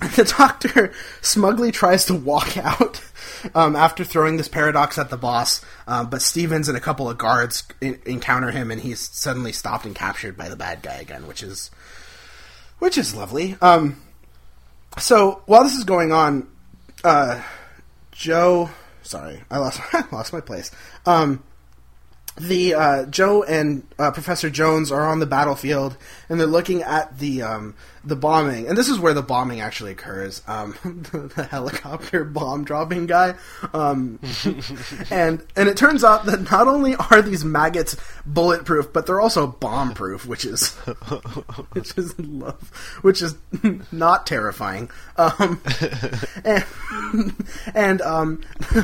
(laughs) the doctor smugly tries to walk (laughs) out um, after throwing this paradox at the boss, uh, but Stevens and a couple of guards in- encounter him, and he's suddenly stopped and captured by the bad guy again, which is which is lovely. Um, so while this is going on, uh, Jo, sorry, I lost (laughs) lost my place. Um, the uh, Jo and uh, Professor Jones are on the battlefield, and they're looking at the um, the bombing, and this is where the bombing actually occurs. Um, the, (laughs) the helicopter bomb dropping guy, um, (laughs) and and it turns out that not only are these maggots bulletproof, but they're also bomb proof, which is (laughs) which is love, which is not terrifying. Um, and and um,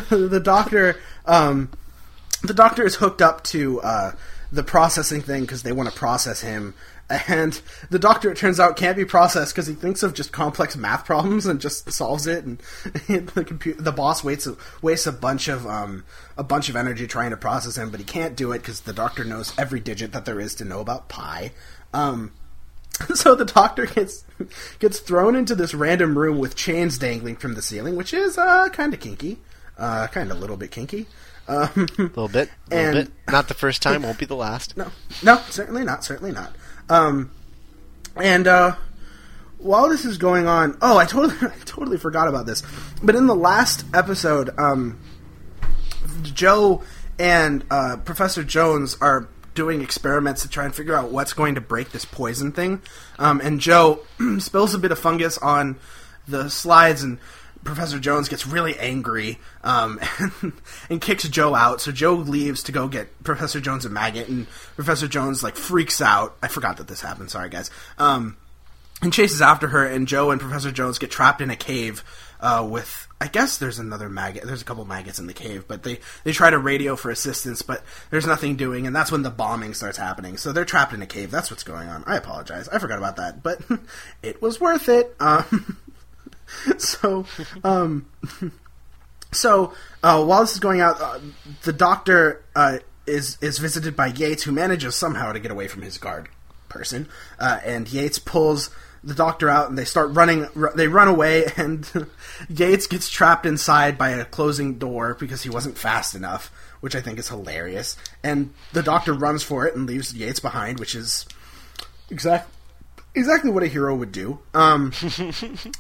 the doctor. Um, the doctor is hooked up to uh, the processing thing because they want to process him. And the doctor, it turns out, can't be processed because he thinks of just complex math problems and just solves it. And (laughs) the computer, the boss wastes wastes a bunch of um, a bunch of energy trying to process him, but he can't do it because the doctor knows every digit that there is to know about pi. Um, (laughs) so the doctor gets gets thrown into this random room with chains dangling from the ceiling, which is uh, kind of kinky, uh, kind of a little bit kinky. Um, A (laughs) little bit. A little And- bit. Not the first time. Won't be the last. no, no, certainly not, certainly not. Um, and uh, while this is going on, oh, I totally, (laughs) I totally forgot about this. But in the last episode, um, Jo and uh, Professor Jones are doing experiments to try and figure out what's going to break this poison thing. Um, and Jo (clears throat) spills a bit of fungus on the slides, and Professor Jones gets really angry um, (laughs) and, and kicks Jo out. So Jo leaves to go get Professor Jones a maggot, and Professor Jones like freaks out. I forgot that this happened. Sorry, guys. Um, and chases after her, and Jo and Professor Jones get trapped in a cave uh, with. I guess there's another maggot. There's a couple maggots in the cave, but they they try to radio for assistance, but there's nothing doing, and that's when the bombing starts happening. So they're trapped in a cave. That's what's going on. I apologize. I forgot about that, but (laughs) it was worth it. Um, (laughs) (laughs) so, um, (laughs) so uh, while this is going out, uh, the doctor uh, is is visited by Yates, who manages somehow to get away from his guard person, uh, and Yates pulls the doctor out and they start running. r- They run away, (laughs) and Yates gets trapped inside by a closing door because he wasn't fast enough, which I think is hilarious. And the doctor runs for it and leaves Yates behind, which is exact exactly what a hero would do. Um, (laughs)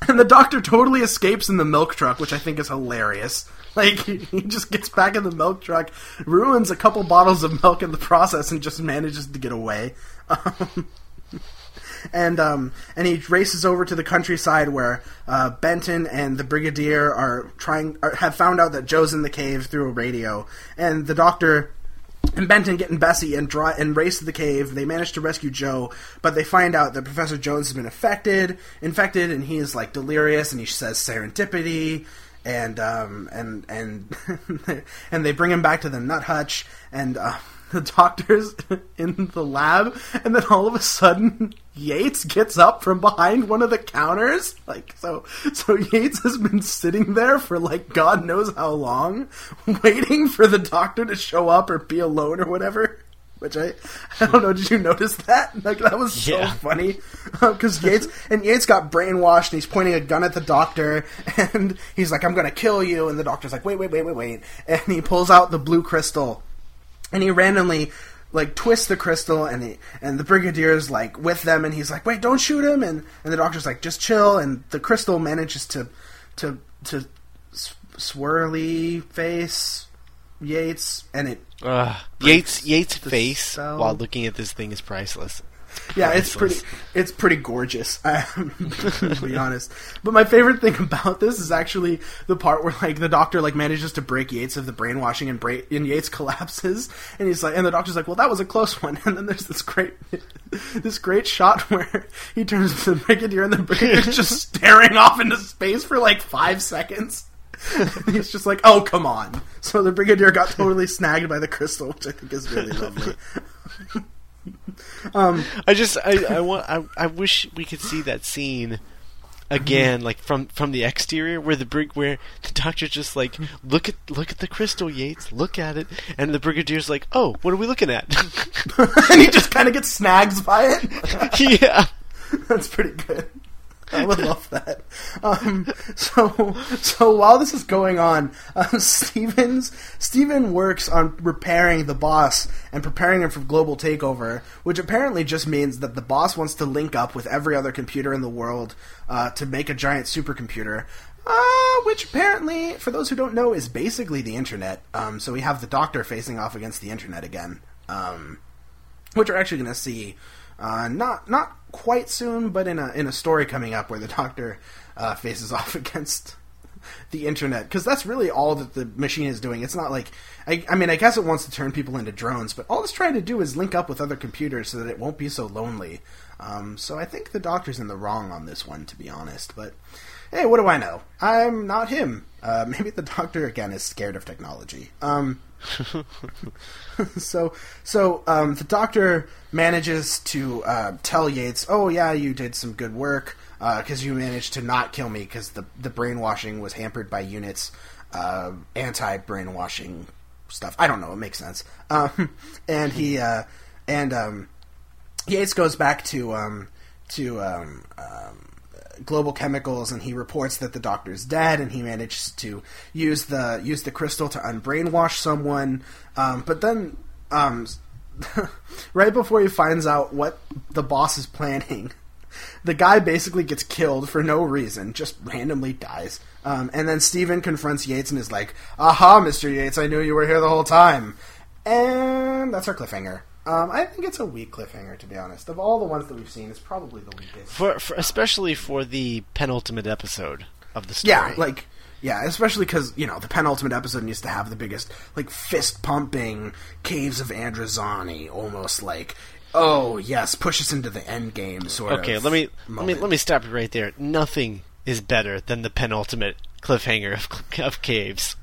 and the doctor totally escapes in the milk truck, which I think is hilarious. Like (laughs) he just gets back in the milk truck, ruins a couple bottles of milk in the process, and just manages to get away. Um, (laughs) and um, and he races over to the countryside where uh, Benton and the Brigadier are trying are, have found out that Jo's in the cave through a radio, and the doctor and Benton get in Bessie and dry, and race to the cave. They manage to rescue Jo, but they find out that Professor Jones has been affected, infected, and he is like delirious, and he says serendipity, and um, and and (laughs) and they bring him back to the nut hutch, and uh, (laughs) the doctor's (laughs) in the lab, and then all of a sudden (laughs) Yates gets up from behind one of the counters, like so. So Yates has been sitting there for like God knows how long, waiting for the doctor to show up or be alone or whatever. Which I, I don't know. Did you notice that? Like that was so Yeah. funny because Yates and Yates got brainwashed and he's pointing a gun at the doctor and he's like, "I'm gonna kill you," and the doctor's like, "Wait, wait, wait, wait, wait," and he pulls out the blue crystal and he randomly like twists the crystal and he, and the brigadier's like with them and he's like wait don't shoot him and and the doctor's like just chill and the crystal manages to to to swirly face Yates and it Ugh. Yates Yates' face cell. while looking at this thing is priceless. Yeah it's pretty it's pretty gorgeous (laughs) um, to be honest. But my favorite thing about this is actually the part where like the doctor like manages to break Yates of the brainwashing and break and Yates (laughs) collapses and he's like and the doctor's like well that was a close one. (laughs) And then there's this great this great shot where he turns to the brigadier and the brigadier's just staring off into space for like five seconds. He's just like oh come on. So the brigadier got totally snagged by the crystal which I think is really lovely (laughs) Um, I just I, I want I, I wish we could see that scene again, mm-hmm. like from from the exterior, where the brig where the doctor's just like mm-hmm. look at look at the crystal, Yates, look at it, and the brigadier's like, oh, what are we looking at? (laughs) and he just kind of gets snagged by it (laughs) yeah. That's pretty good. (laughs) I would love that. Um, so, so while this is going on, uh, Stevens Steven works on repairing the boss and preparing him for global takeover, which apparently just means that the boss wants to link up with every other computer in the world uh, to make a giant supercomputer. Uh, which apparently, for those who don't know, is basically the internet. Um, so we have the Doctor facing off against the internet again. Um, which we're actually going to see uh, not not quite soon, but in a in a story coming up where the Doctor uh, faces (laughs) off against the internet because that's really all that the machine is doing. It's not like I, I mean I guess it wants to turn people into drones, but all it's trying to do is link up with other computers so that it won't be so lonely. Um, so I think the Doctor's in the wrong on this one, to be honest. But hey, what do I know? I'm not him. Uh, (laughs) maybe the Doctor again is scared of technology. Um, (laughs) so so um, the doctor manages to uh, tell Yates, "Oh yeah, you did some good work because you managed to not kill me because the the brainwashing was hampered by units uh, anti brainwashing stuff. I don't know. It makes sense." Um, (laughs) and he uh, and um, Yates goes back to um, to um, um, global chemicals and he reports that the doctor's dead and he manages to use the use the crystal to unbrainwash someone. Um, but then um, (laughs) right before he finds out what the boss is planning (laughs) the guy basically gets killed for no reason just randomly dies. Um, and then Steven confronts Yates and is like aha Mr. Yates I knew you were here the whole time. And that's our cliffhanger um, I think it's a weak cliffhanger, to be honest. Of all the ones that we've seen, it's probably the weakest. For, for especially for the penultimate episode of the story. Yeah, like yeah, especially because you know the penultimate episode needs to have the biggest like fist pumping caves of Androzani, almost like oh yes, push us into the end game sort Okay, of. let me let me let me stop you right there. Nothing is better than the penultimate cliffhanger of of caves.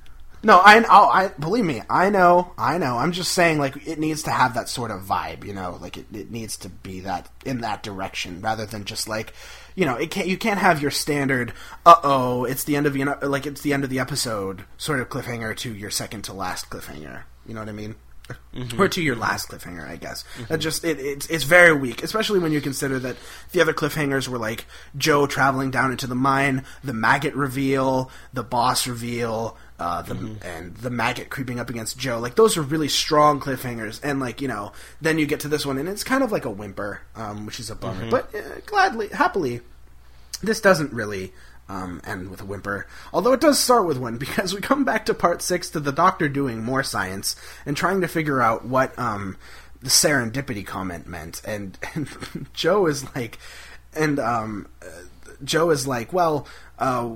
No, I, oh, I believe me, I know, I know. I'm just saying, like, it needs to have that sort of vibe, you know, like it, it needs to be that in that direction rather than just like, you know, it can't. You can't have your standard, uh oh, it's the end of the like it's the end of the episode sort of cliffhanger to your second to last cliffhanger. You know what I mean? Mm-hmm. Or to your last cliffhanger, I guess. Mm-hmm. It just it, it's it's very weak, especially when you consider that the other cliffhangers were like Jo traveling down into the mine, the maggot reveal, the boss reveal, uh, the mm-hmm. and the maggot creeping up against Jo. Like those are really strong cliffhangers, and like you know, then you get to this one, and it's kind of like a whimper, um, which is a bummer. Mm-hmm. But uh, gladly, happily, this doesn't really um, end with a whimper. Although it does start with one (laughs) because we come back to part six to the Doctor doing more science and trying to figure out what um, the serendipity comment meant, and, (laughs) and Jo is like, and um, uh, Jo is like, well. Uh,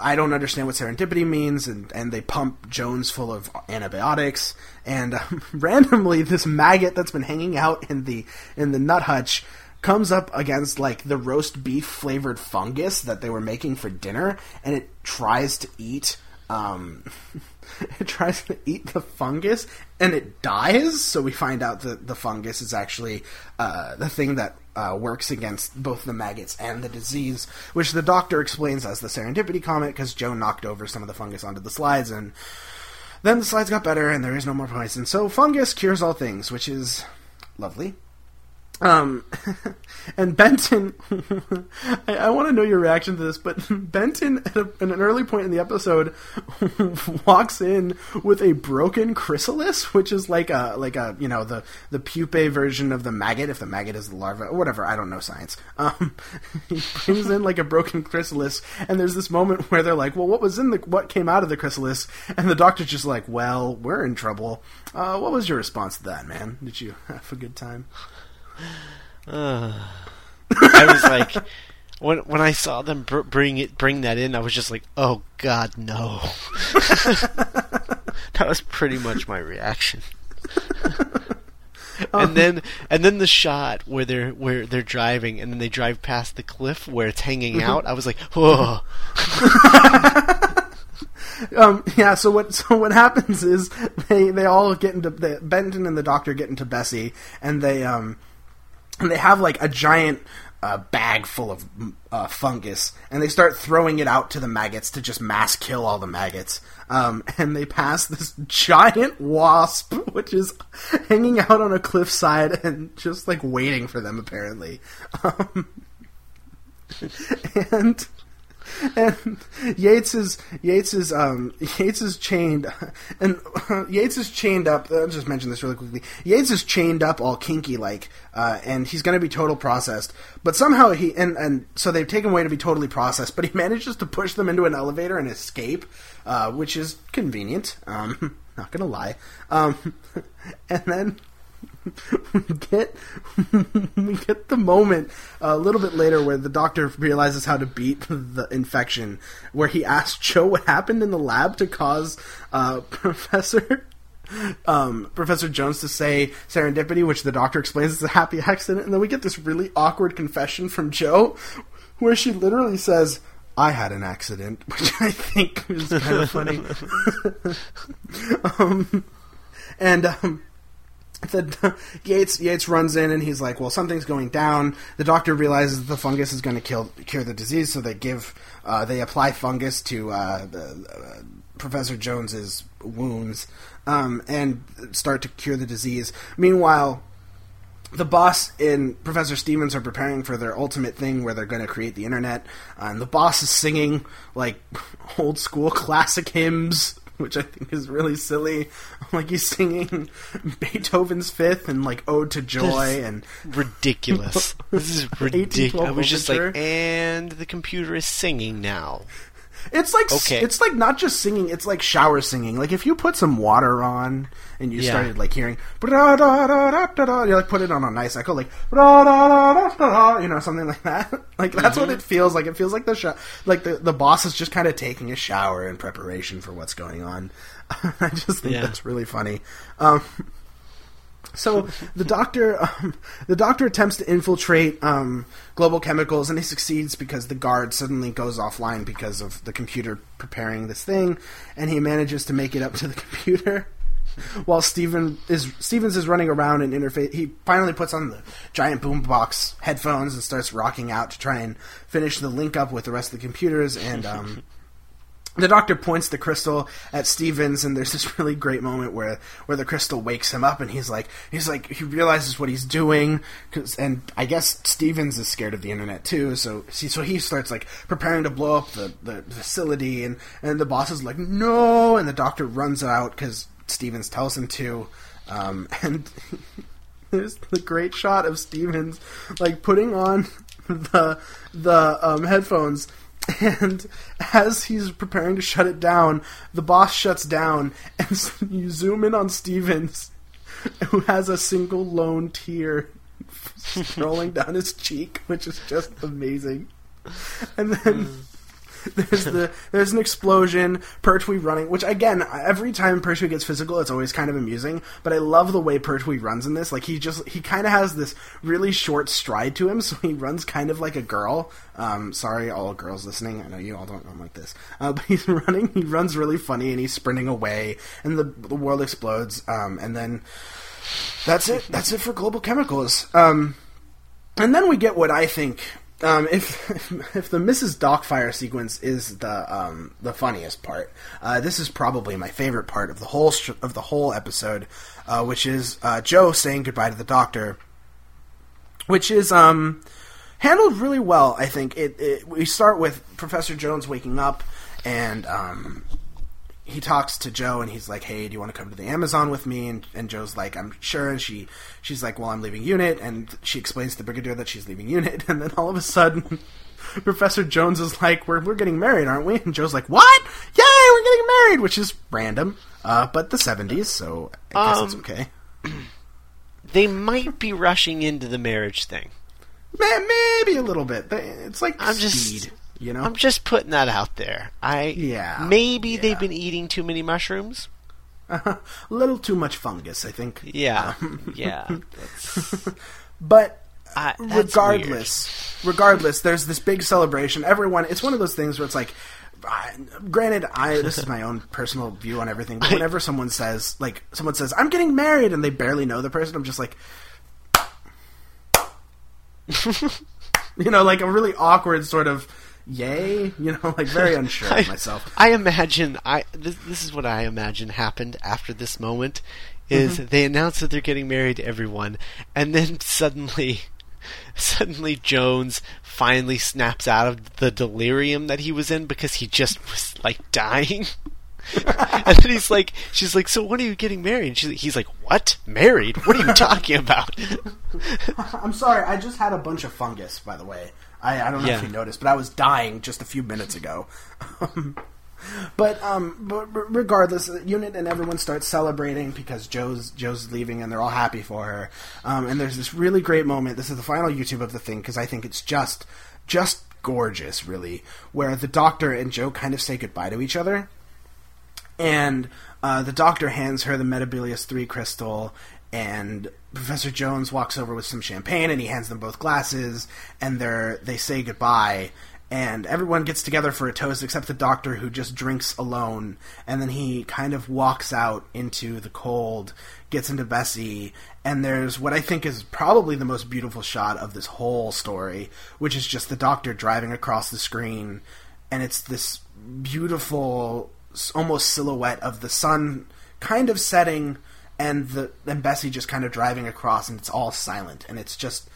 I don't understand what serendipity means, and, and they pump Jones full of antibiotics, and um, (laughs) randomly this maggot that's been hanging out in the in the nut hutch comes up against like the roast beef flavored fungus that they were making for dinner, and it tries to eat. Um, (laughs) it tries to eat the fungus and it dies. So we find out that the fungus is actually uh, the thing that uh, works against both the maggots and the disease, which the doctor explains as the serendipity comet because Jo knocked over some of the fungus onto the slides, and then the slides got better and there is no more poison. So fungus cures all things, which is lovely. Um, (laughs) and Benton, (laughs) I, I want to know your reaction to this, but (laughs) Benton, at, a, at, an early point in the episode, walks in with a broken chrysalis, which is like a like a you know the the pupae version of the maggot, if the maggot is the larva or whatever. I don't know science. Um, he brings in like a broken chrysalis, and there's this moment where they're like, "Well, what was in the what came out of the chrysalis?" And the doctor's just like, "Well, we're in trouble." Uh, what was your response to that, man? Did you have a good time? Uh, I was like, when when I saw them br- bring it bring that in, I was just like, oh God, no. (laughs) that was pretty much my reaction. and um, then and then the shot where they're where they're driving and then they drive past the cliff where it's hanging mm-hmm. out. I was like, whoa. (laughs) um, yeah. So what? So what happens is they they all get into the, Benton and the doctor get into Bessie, and they um and they have like a giant uh, bag full of uh, fungus, and they start throwing it out to the maggots to just mass kill all the maggots. Um, (laughs) and they pass this giant wasp, (laughs) which is hanging out on a cliffside and just like waiting for them, apparently. (laughs) Um, and and Yates is Yates is um (laughs) Yates is chained, and (laughs) Yates is chained up. I'll just mention this really quickly. Yates is chained up, all kinky like, uh, and he's going to be total processed. But somehow he and and so they've taken away to be totally processed. But he (laughs) manages to push them into an elevator and escape, uh, which is convenient. Um, not gonna lie. Um, and then (laughs) we get (laughs) we get the moment a little bit later where the doctor realizes how to beat the infection, where he asks Jo what happened in the lab to cause uh, (laughs) Professor um, Professor Jones to say serendipity, which the doctor explains is a happy accident, and then we get this really awkward confession from Jo, where she literally says. I had an accident, which I think is kind of funny. um, and um, the (laughs) Yates Yates runs in and he's like, "Well, something's going down." The doctor realizes the fungus is going to kill cure the disease, so they give uh, they apply fungus to uh, the, uh, Professor Jones's wounds um, and start to cure the disease. Meanwhile, the boss and Professor Stevens are preparing for their ultimate thing where they're going to create the internet, and the boss is singing like (laughs) old school classic hymns (laughs) which I think is really silly. (laughs) Like he's singing Beethoven's Fifth and like Ode to Joy and ridiculous. (laughs) this is ridiculous. I was just like, and the computer is singing now. It's like okay. it's like not just singing; it's like shower singing. Like if you put some water on and you yeah. started like hearing, you like put it on a nice echo, like you know something like that. (laughs) like that's mm-hmm. what it feels like. It feels like the sh- like the the boss is just kind of taking a shower in preparation for what's going on. (laughs) I just think yeah. that's really funny. Um, so the doctor, um, the doctor attempts to infiltrate um, global chemicals, and he succeeds because the guard suddenly goes offline because of the computer preparing this thing, and he manages to make it up to the (laughs) computer. While Steven is Stevens is running around and interface, he finally puts on the giant boombox headphones and starts rocking out to try and finish the link up with the rest of the computers. And um, (laughs) the doctor points the crystal at Stevens, and there's this (laughs) really great moment where where the crystal wakes him up, and he's like he's like he realizes what he's doing, cause, and I guess Stevens is scared of the internet too, so see, so he starts like preparing to blow up the, the facility, and and the boss is like no, and the doctor runs out because Stevens tells him to, um, (laughs) and (laughs) there's the great shot of Stevens like putting on the the um, headphones (laughs) and as he's preparing to shut it down, the boss shuts down, (laughs) and you zoom in on Stevens, (laughs) who has a single lone tear rolling down his cheek, which is just amazing. And then hmm. (laughs) there's the there's an explosion, Pertwee running, which again, every time Pertwee gets physical, it's always kind of amusing. But I love the way Pertwee runs in this. Like he just he kind of has this really short stride to him, (laughs) so he runs kind of like a girl. Um, sorry, all girls listening. I know you all don't run like this, uh, (laughs) but he's running. He runs really funny, and he's sprinting away, and the the world explodes. Um, and then that's it. That's it for global chemicals. Um, and then we get what I think um, if, (laughs) if, the Mrs. Doc-Fire sequence is the um, the funniest part, uh, this is probably my favorite part of the whole sh- of the whole episode, uh, which is uh, Jo saying goodbye to the doctor, which is um, handled really well. I think it, it, We start with Professor Jones waking up and um, he talks to Jo and he's like, "Hey, do you want to come to the Amazon with me?" And, and Jo's like, "I'm sure." And she she's like, "Well, I'm leaving unit." And she explains to the brigadier that she's leaving unit. (laughs) And then all of a sudden, (laughs) Professor Jones is like, "We're we're getting married, aren't we?" And Jo's like, "What? Yay, we're getting married!" Which is random, uh, but the '70s, so I guess um, it's okay. (clears throat) They might be rushing into the marriage thing. Maybe a little bit. It's like I'm speed. just you know, I'm just putting that out there. I yeah, maybe yeah. they've been eating too many mushrooms. (laughs) a little too much fungus, I think. Yeah, yeah. (laughs) but uh, regardless, weird. regardless, there's this big celebration. Everyone, it's one of those things where it's like, I, granted, I this is my own (laughs) personal view on everything. But whenever someone says, like, someone says, "I'm getting married," and they barely know the person, I'm just like, you know, like a really awkward sort of yay you know (laughs) like very (laughs) unsure I, of myself i imagine i this, this, is what i imagine happened after this moment is mm-hmm. they announce that they're getting married to everyone and then (laughs) suddenly suddenly jones finally snaps out of the delirium that he was in because he just was like dying and then he's like, she's like, so when are you getting married? She's, he's like, what? Married? What are you talking about? I'm sorry, I just had a bunch of fungus, by the way. I, I don't know yeah. if you noticed, but I was dying just a few minutes ago. (laughs) but um, but regardless, the unit and everyone starts celebrating because Jo's Jo's leaving and they're all happy for her. Um, and there's this really great moment. This is the final YouTube of the thing because I think it's just just gorgeous, really, where the Doctor and Jo kind of say goodbye to each other, and uh, the Doctor hands her the Metebelis Three crystal, and Professor Jones walks over with some champagne and he hands them both glasses and they they say goodbye and everyone gets together for a toast except the doctor who just drinks alone and then he kind of walks out into the cold gets into Bessie and there's what I think is probably the most beautiful shot of this whole story which is just the doctor driving across the screen and it's this beautiful almost silhouette of the sun kind of setting and the and Bessie just kind of driving across, and it's all silent, and it's just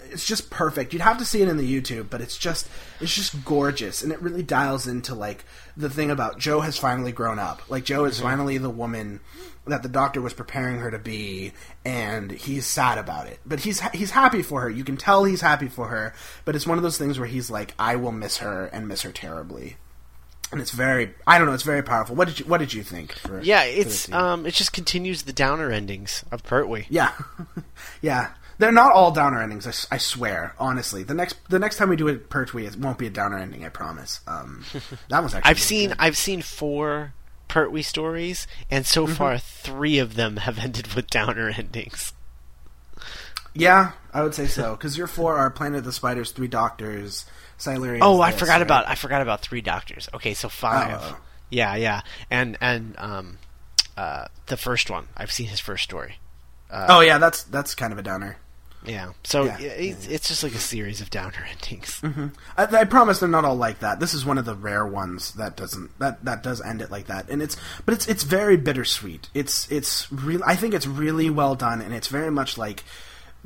it's just perfect. You'd have to see it in the YouTube, but it's just it's just gorgeous, and it really dials into like the thing about Jo has finally grown up. Like Jo is mm-hmm. finally the woman that the doctor was preparing her to be, and he's sad about it. But he's he's happy for her. You can tell he's happy for her. But it's one of those things where he's like, I will miss her and miss her terribly and it's very I don't know it's very powerful. What did you What did you think? For, yeah, it's um it just continues the downer endings of Pertwee. Yeah, (laughs) yeah. They're not all downer endings. I, I, swear, honestly. The next the next time we do a Pertwee, it won't be a downer ending. I promise. Um, (laughs) that was actually. I've seen good. I've seen four Pertwee stories, and so mm-hmm. far three of them have (laughs) ended with downer endings. Yeah, I would say so. Because your four are Planet of the Spiders, Three Doctors, Oh, I forgot right? about I forgot about three doctors. Okay, so five. Oh. Yeah, yeah, and and um, uh, the first one I've seen his first story. Uh, oh yeah, that's that's kind of a downer. Yeah. So Yeah. It's, it's just like a series of downer (laughs) endings. I, I promise they're not all like that. This is one of the rare ones that doesn't that that does end it like that, and it's but it's it's very bittersweet. It's it's real. I think it's really well done, and it's very much like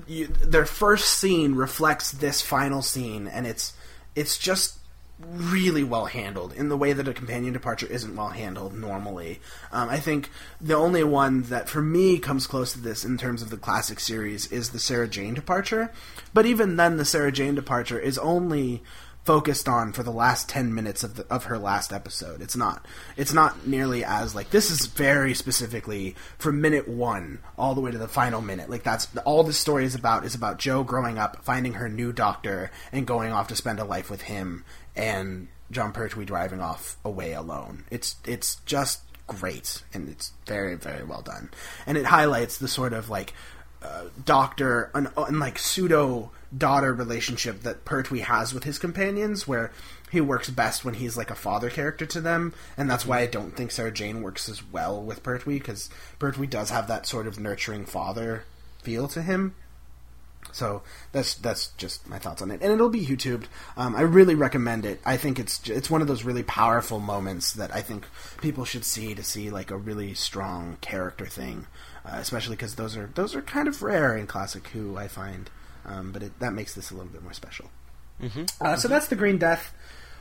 you, their first scene reflects this final scene, and it's it's just really well handled in the way that a companion departure isn't well handled normally. Um, I think the only one that for me comes close to this in terms of the classic series is the Sarah Jane departure. But even then, the Sarah Jane departure is only focused on for the last 10 minutes of the, of her last episode. It's not it's not nearly as like this is very specifically from minute 1 all the way to the final minute. Like that's all the story is about is about Jo growing up, finding her new doctor and going off to spend a life with him and Jon Pertwee driving off away alone. It's it's just great and it's very very well done. And it highlights the sort of like uh, doctor and, and like pseudo daughter relationship that Pertwee has with his companions, where he works best when he's like a father character to them, and that's why I don't think Sarah Jane works as well with Pertwee because Pertwee does have that sort of nurturing father feel to him. So that's that's just my thoughts on it, and it'll be YouTubed. Um, I really recommend it. I think it's it's one of those really powerful moments that I think people should see to see like a really strong character thing, uh, especially because those are those are kind of rare in classic Who. I find, um, but it, that makes this a little bit more special. Mm-hmm. Uh, so that's the Green Death.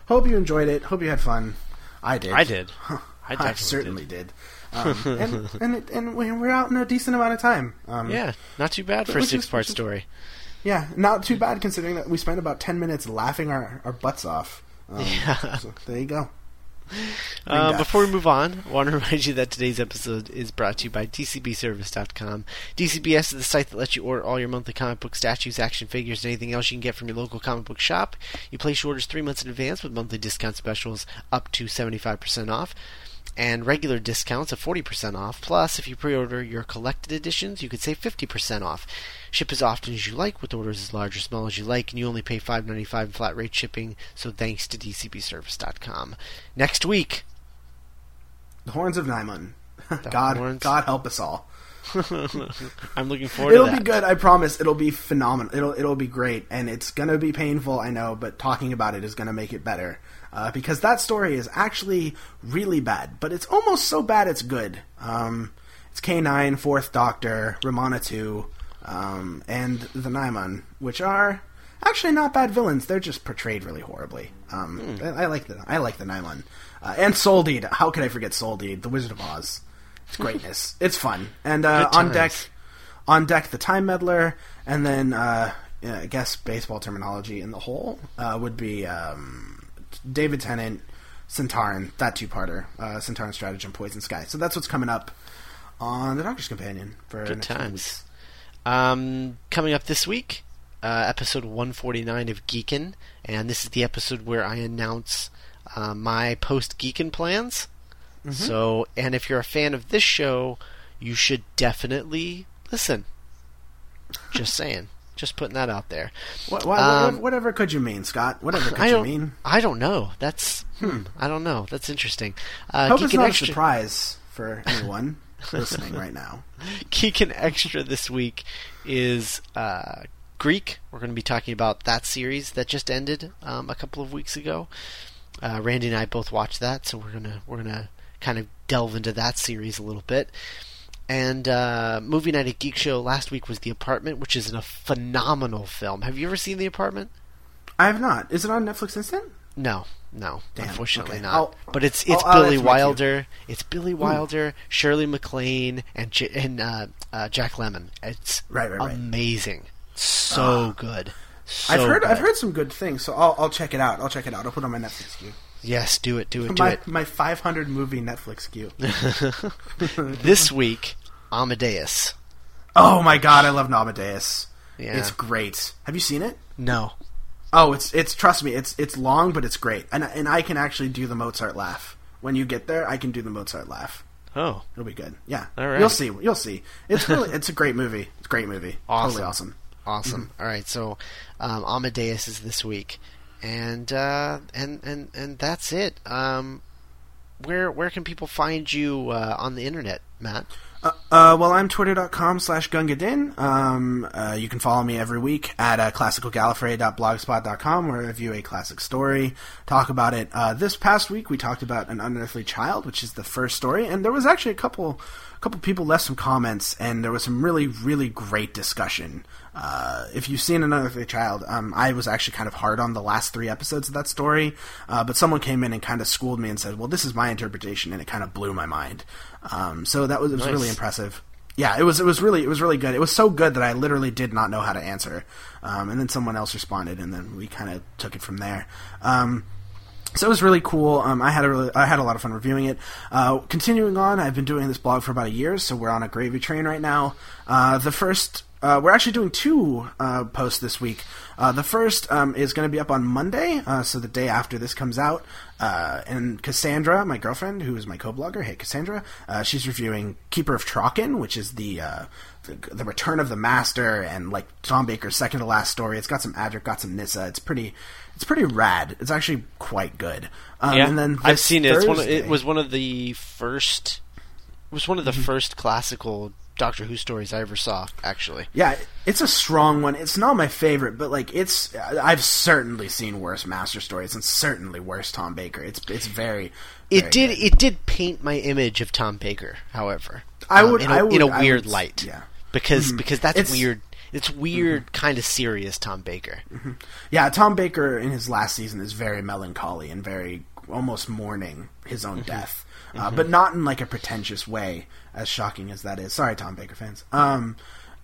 Hope you enjoyed it. Hope you had fun. I did. I did. (laughs) I I, certainly did. (laughs) Um, and and, it, and we- we're out in a decent amount of time. Um, Yeah, not too bad for a six-part story. Yeah, not too bad considering that we spent about ten minutes laughing our, our butts off. Um, (laughs) Yeah. so there you go. Uh, before we move on, I want to (laughs) remind you that today's episode is brought to you by DCBService.com. DCBS is the site that lets you order all your monthly comic book statues, action figures, and anything else you can get from your local comic book shop. You place your orders three months in advance with monthly discount specials up to 75% off. And regular discounts of 40% off. Plus, if you pre order your collected editions, you could save 50% off. Ship as often as you like, with orders as large or small as you like, and you only pay $5.95 in flat rate shipping. So thanks to DCBService.com. Next week, The horns of Nimon. (laughs) God, horns. God help us all. (laughs) I'm looking forward It'll to be good. I promise. It'll be phenomenal. It'll it'll be great, and it's gonna be painful. I know, but talking about it is gonna make it better. Uh, because that story is actually really bad, but it's almost so bad it's good. Um, it's K9, Fourth Doctor, Romana 2, um, and the Nimon, which are actually not bad villains. They're just portrayed really horribly. Um, I, I like the I like the Nimon, uh, and Soldeed. How could I forget Soldeed, the Wizard of Oz? It's greatness. it's fun, and uh, on deck on deck the time meddler and then uh, i guess baseball terminology in the whole uh, would be um, david tennant Sontaran that two-parter uh, Sontaran stratagem poison sky so that's what's coming up on the doctor's companion for Good times. Um, coming up this week, uh, episode 149 of Geekin, and this is the episode where I announce uh, my post Geekin plans. Mm-hmm. So, and if you're a fan of this show, you should definitely listen. Just (laughs) saying. Just putting that out there. What, what, Um, whatever could you mean scott whatever could you mean I don't know. That's. Hmm. I don't know. That's interesting. Uh, hope it's Geekin not Extra- a surprise for anyone (laughs) listening right now (laughs) Geekin Extra this week is uh, Greek. We're going to be talking about that series that just ended um, a couple of weeks ago. Uh, Randy and I both watched that, so we're gonna we're gonna kind of delve into that series a little bit. And uh, movie night at Geek Show last week was The Apartment, which is a phenomenal film. Have you ever seen The Apartment? i have not is it on netflix instant No, no, Damn, unfortunately okay. not. I'll- but it's it's I'll Billy queue. Wilder. It's Billy Wilder, Shirley MacLaine, and J- and uh, uh, Jack Lemmon. It's Right, right, right. amazing. So good. So i've heard good. i've heard some good things so I'll, I'll check it out i'll check it out i'll put it on my netflix queue Yes, do it, do it, do my, it. my 500 movie netflix queue (laughs) This week, Amadeus. Oh my god, I love Amadeus. Yeah. It's great. Have you seen it? No. Oh, it's it's trust me, it's it's long but it's great. And and I can actually do the Mozart laugh. When you get there, I can do the Mozart laugh. Oh, It'll be good. Yeah. All right. You'll see. You'll see. It's really it's a great movie. It's a great movie. (laughs) Awesome. Totally awesome. awesome. Mm-hmm. All right, so um, Amadeus is this week, and uh, and and and that's it. Um, where where can people find you uh, on the internet, Matt? Uh, uh, well, I'm twitter.com slash gungadin. Um, uh, you can follow me every week at uh, classicalgallifrey.blogspot.com where I review a classic story, talk about it. Uh, this past week we talked about An Unearthly Child, which is the first story, and there was actually a couple couple people left some comments, and there was some really, really great discussion. Uh, if you've seen Another Child, um, I was actually kind of hard on the last three episodes of that story, uh, but someone came in and kind of schooled me and said, "Well, this is my interpretation," and it kind of blew my mind. Um, so that was, it was Nice. really impressive. Yeah, it was it was really it was really good. It was so good that I literally did not know how to answer, um, and then someone else responded, and then we kind of took it from there. Um, so it was really cool. Um, I had a really, I had a lot of fun reviewing it. Uh, continuing on, I've been doing this blog for about a year, so we're on a gravy train right now. Uh, the first, uh, we're actually doing two uh, posts this week. Uh, the first um, is going to be up on Monday, uh, so the day after this comes out. Uh, and Cassandra, my girlfriend, who is my co-blogger, hey Cassandra, uh, she's reviewing Keeper of Traken, which is the, uh, the the Return of the Master and like Tom Baker's second to last story. It's got some Adric, got some Nyssa. It's pretty, it's pretty rad. It's actually quite good. Um, yeah, and then I've seen it. It's one it was one of the first. It was one of the Mm-hmm. first classical Doctor Who stories I ever saw. Actually, Yeah, it's a strong one. It's not my favorite, but like it's I've certainly seen worse Master stories and certainly worse Tom Baker. It's it's very. it very did. good. It did paint my image of Tom Baker. However, I um, would- in a, I would- in a weird would- light. yeah. because because that's It's- Mm-hmm. weird. It's weird, kind of serious Tom Baker. Yeah, Tom Baker in his last season is very melancholy and very almost mourning his Mm-hmm. own death, uh, but not in like a pretentious way. As shocking as that is, sorry, Tom Baker fans. Um,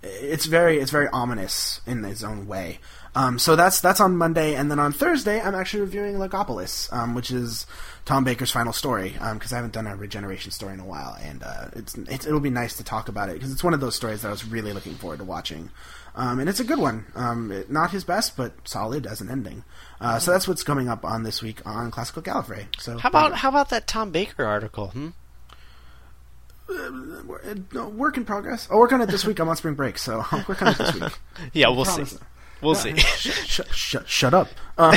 it's very it's very ominous in its own way. Um, so that's that's on Monday, and then on Thursday, I'm actually reviewing Logopolis, um, which is Tom Baker's final story. Because I haven't done a regeneration story in a while, and uh, it's, it's it'll be nice to talk about it because it's one of those stories that I was really looking forward to watching. Um, and it's a good one. Um, it- not his best, but solid as an ending. Uh, so that's what's coming up on this week on Classical Gallifrey. So How about how about that Tom Baker article? Hmm? uh, no, work in progress? I'll work on it this week. I'm on spring break, so I'll work on it this week. (laughs) Yeah, we'll see. We'll see. (laughs) shut, shut, shut up. (laughs) Um,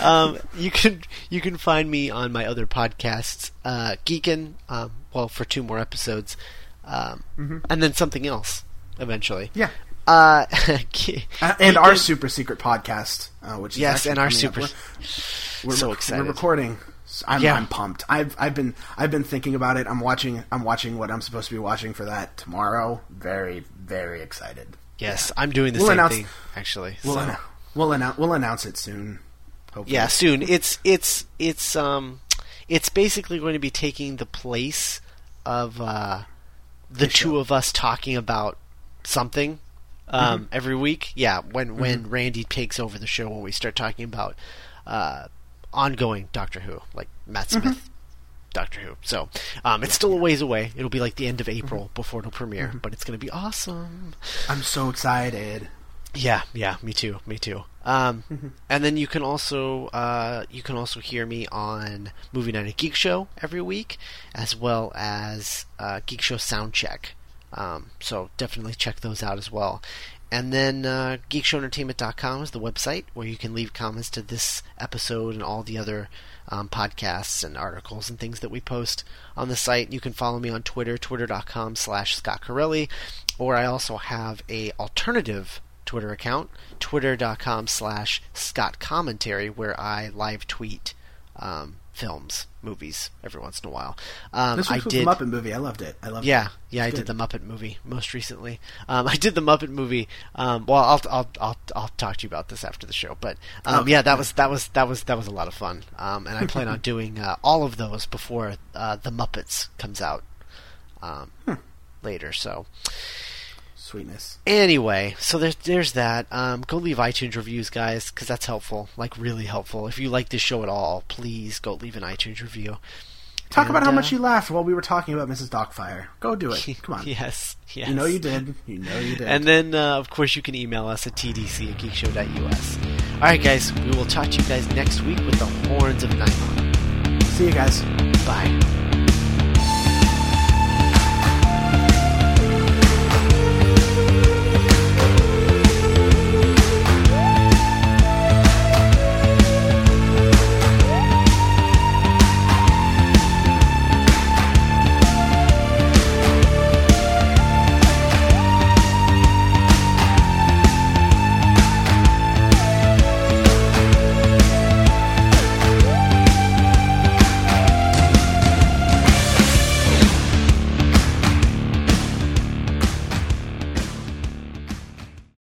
um, you can you can find me on my other podcasts, uh, Geekin. Um, well, for two more episodes, um, and then something else eventually. yeah. Uh, (laughs) Uh, and our super secret podcast, uh, which is yes, and our super. We're, we're so excited. We're recording. I'm, Yeah. I'm pumped. I've I've been I've been thinking about it. I'm watching I'm watching what I'm supposed to be watching for that tomorrow. Very very excited. Yes, I'm doing the We'll same announce- thing actually. We'll so- annou- we'll announce we'll announce it soon. Hopefully. Yeah, soon. It's it's it's um it's basically going to be taking the place of uh the The two show. of us talking about something um every week. Yeah, when when Randy takes over the show when we start talking about uh ongoing Doctor Who, like Matt Smith Doctor Who. So, um it's still a ways away. It'll be like the end of April before it'll premiere, but it's going to be awesome. I'm so excited. Yeah, yeah, me too, me too. Um, and then you can also uh, you can also hear me on Movie Night at Geek Show every week, as well as uh, Geek Show Soundcheck. Um, so definitely check those out as well. And then uh, geekshowentertainment.com is the website where you can leave comments to this episode and all the other um, podcasts and articles and things that we post on the site. You can follow me on Twitter, twitter.com slash Scott or I also have a alternative Twitter account, twitter.com slash Scott Commentary, where I live tweet um, films, movies every once in a while. Um, This I did. the Muppet movie. I loved it. I loved Yeah, it. yeah, I It's did the Muppet movie most recently. Um, (laughs) I did the Muppet movie. Um, well, I'll, I'll I'll I'll talk to you about this after the show. But um, Okay. yeah, that was that was that was that was a lot of fun. Um, and I plan on (laughs) doing uh, all of those before uh, the Muppets comes out um, Hmm. later. So Sweetness. anyway, so there's there's that. Um, go leave iTunes reviews, guys, because that's helpful. Like really helpful. If you like this show at all, please go leave an iTunes review. Talk about how uh, much you laughed while we were talking about Mrs. Doc-Fire. Go do it. (laughs) Come on. yes, yes. You know you did. You know you did. And then, uh, of course, you can email us at tdc at geekshow.us. All right, guys, we will talk to you guys next week with the horns of Nimon. see you guys. Bye.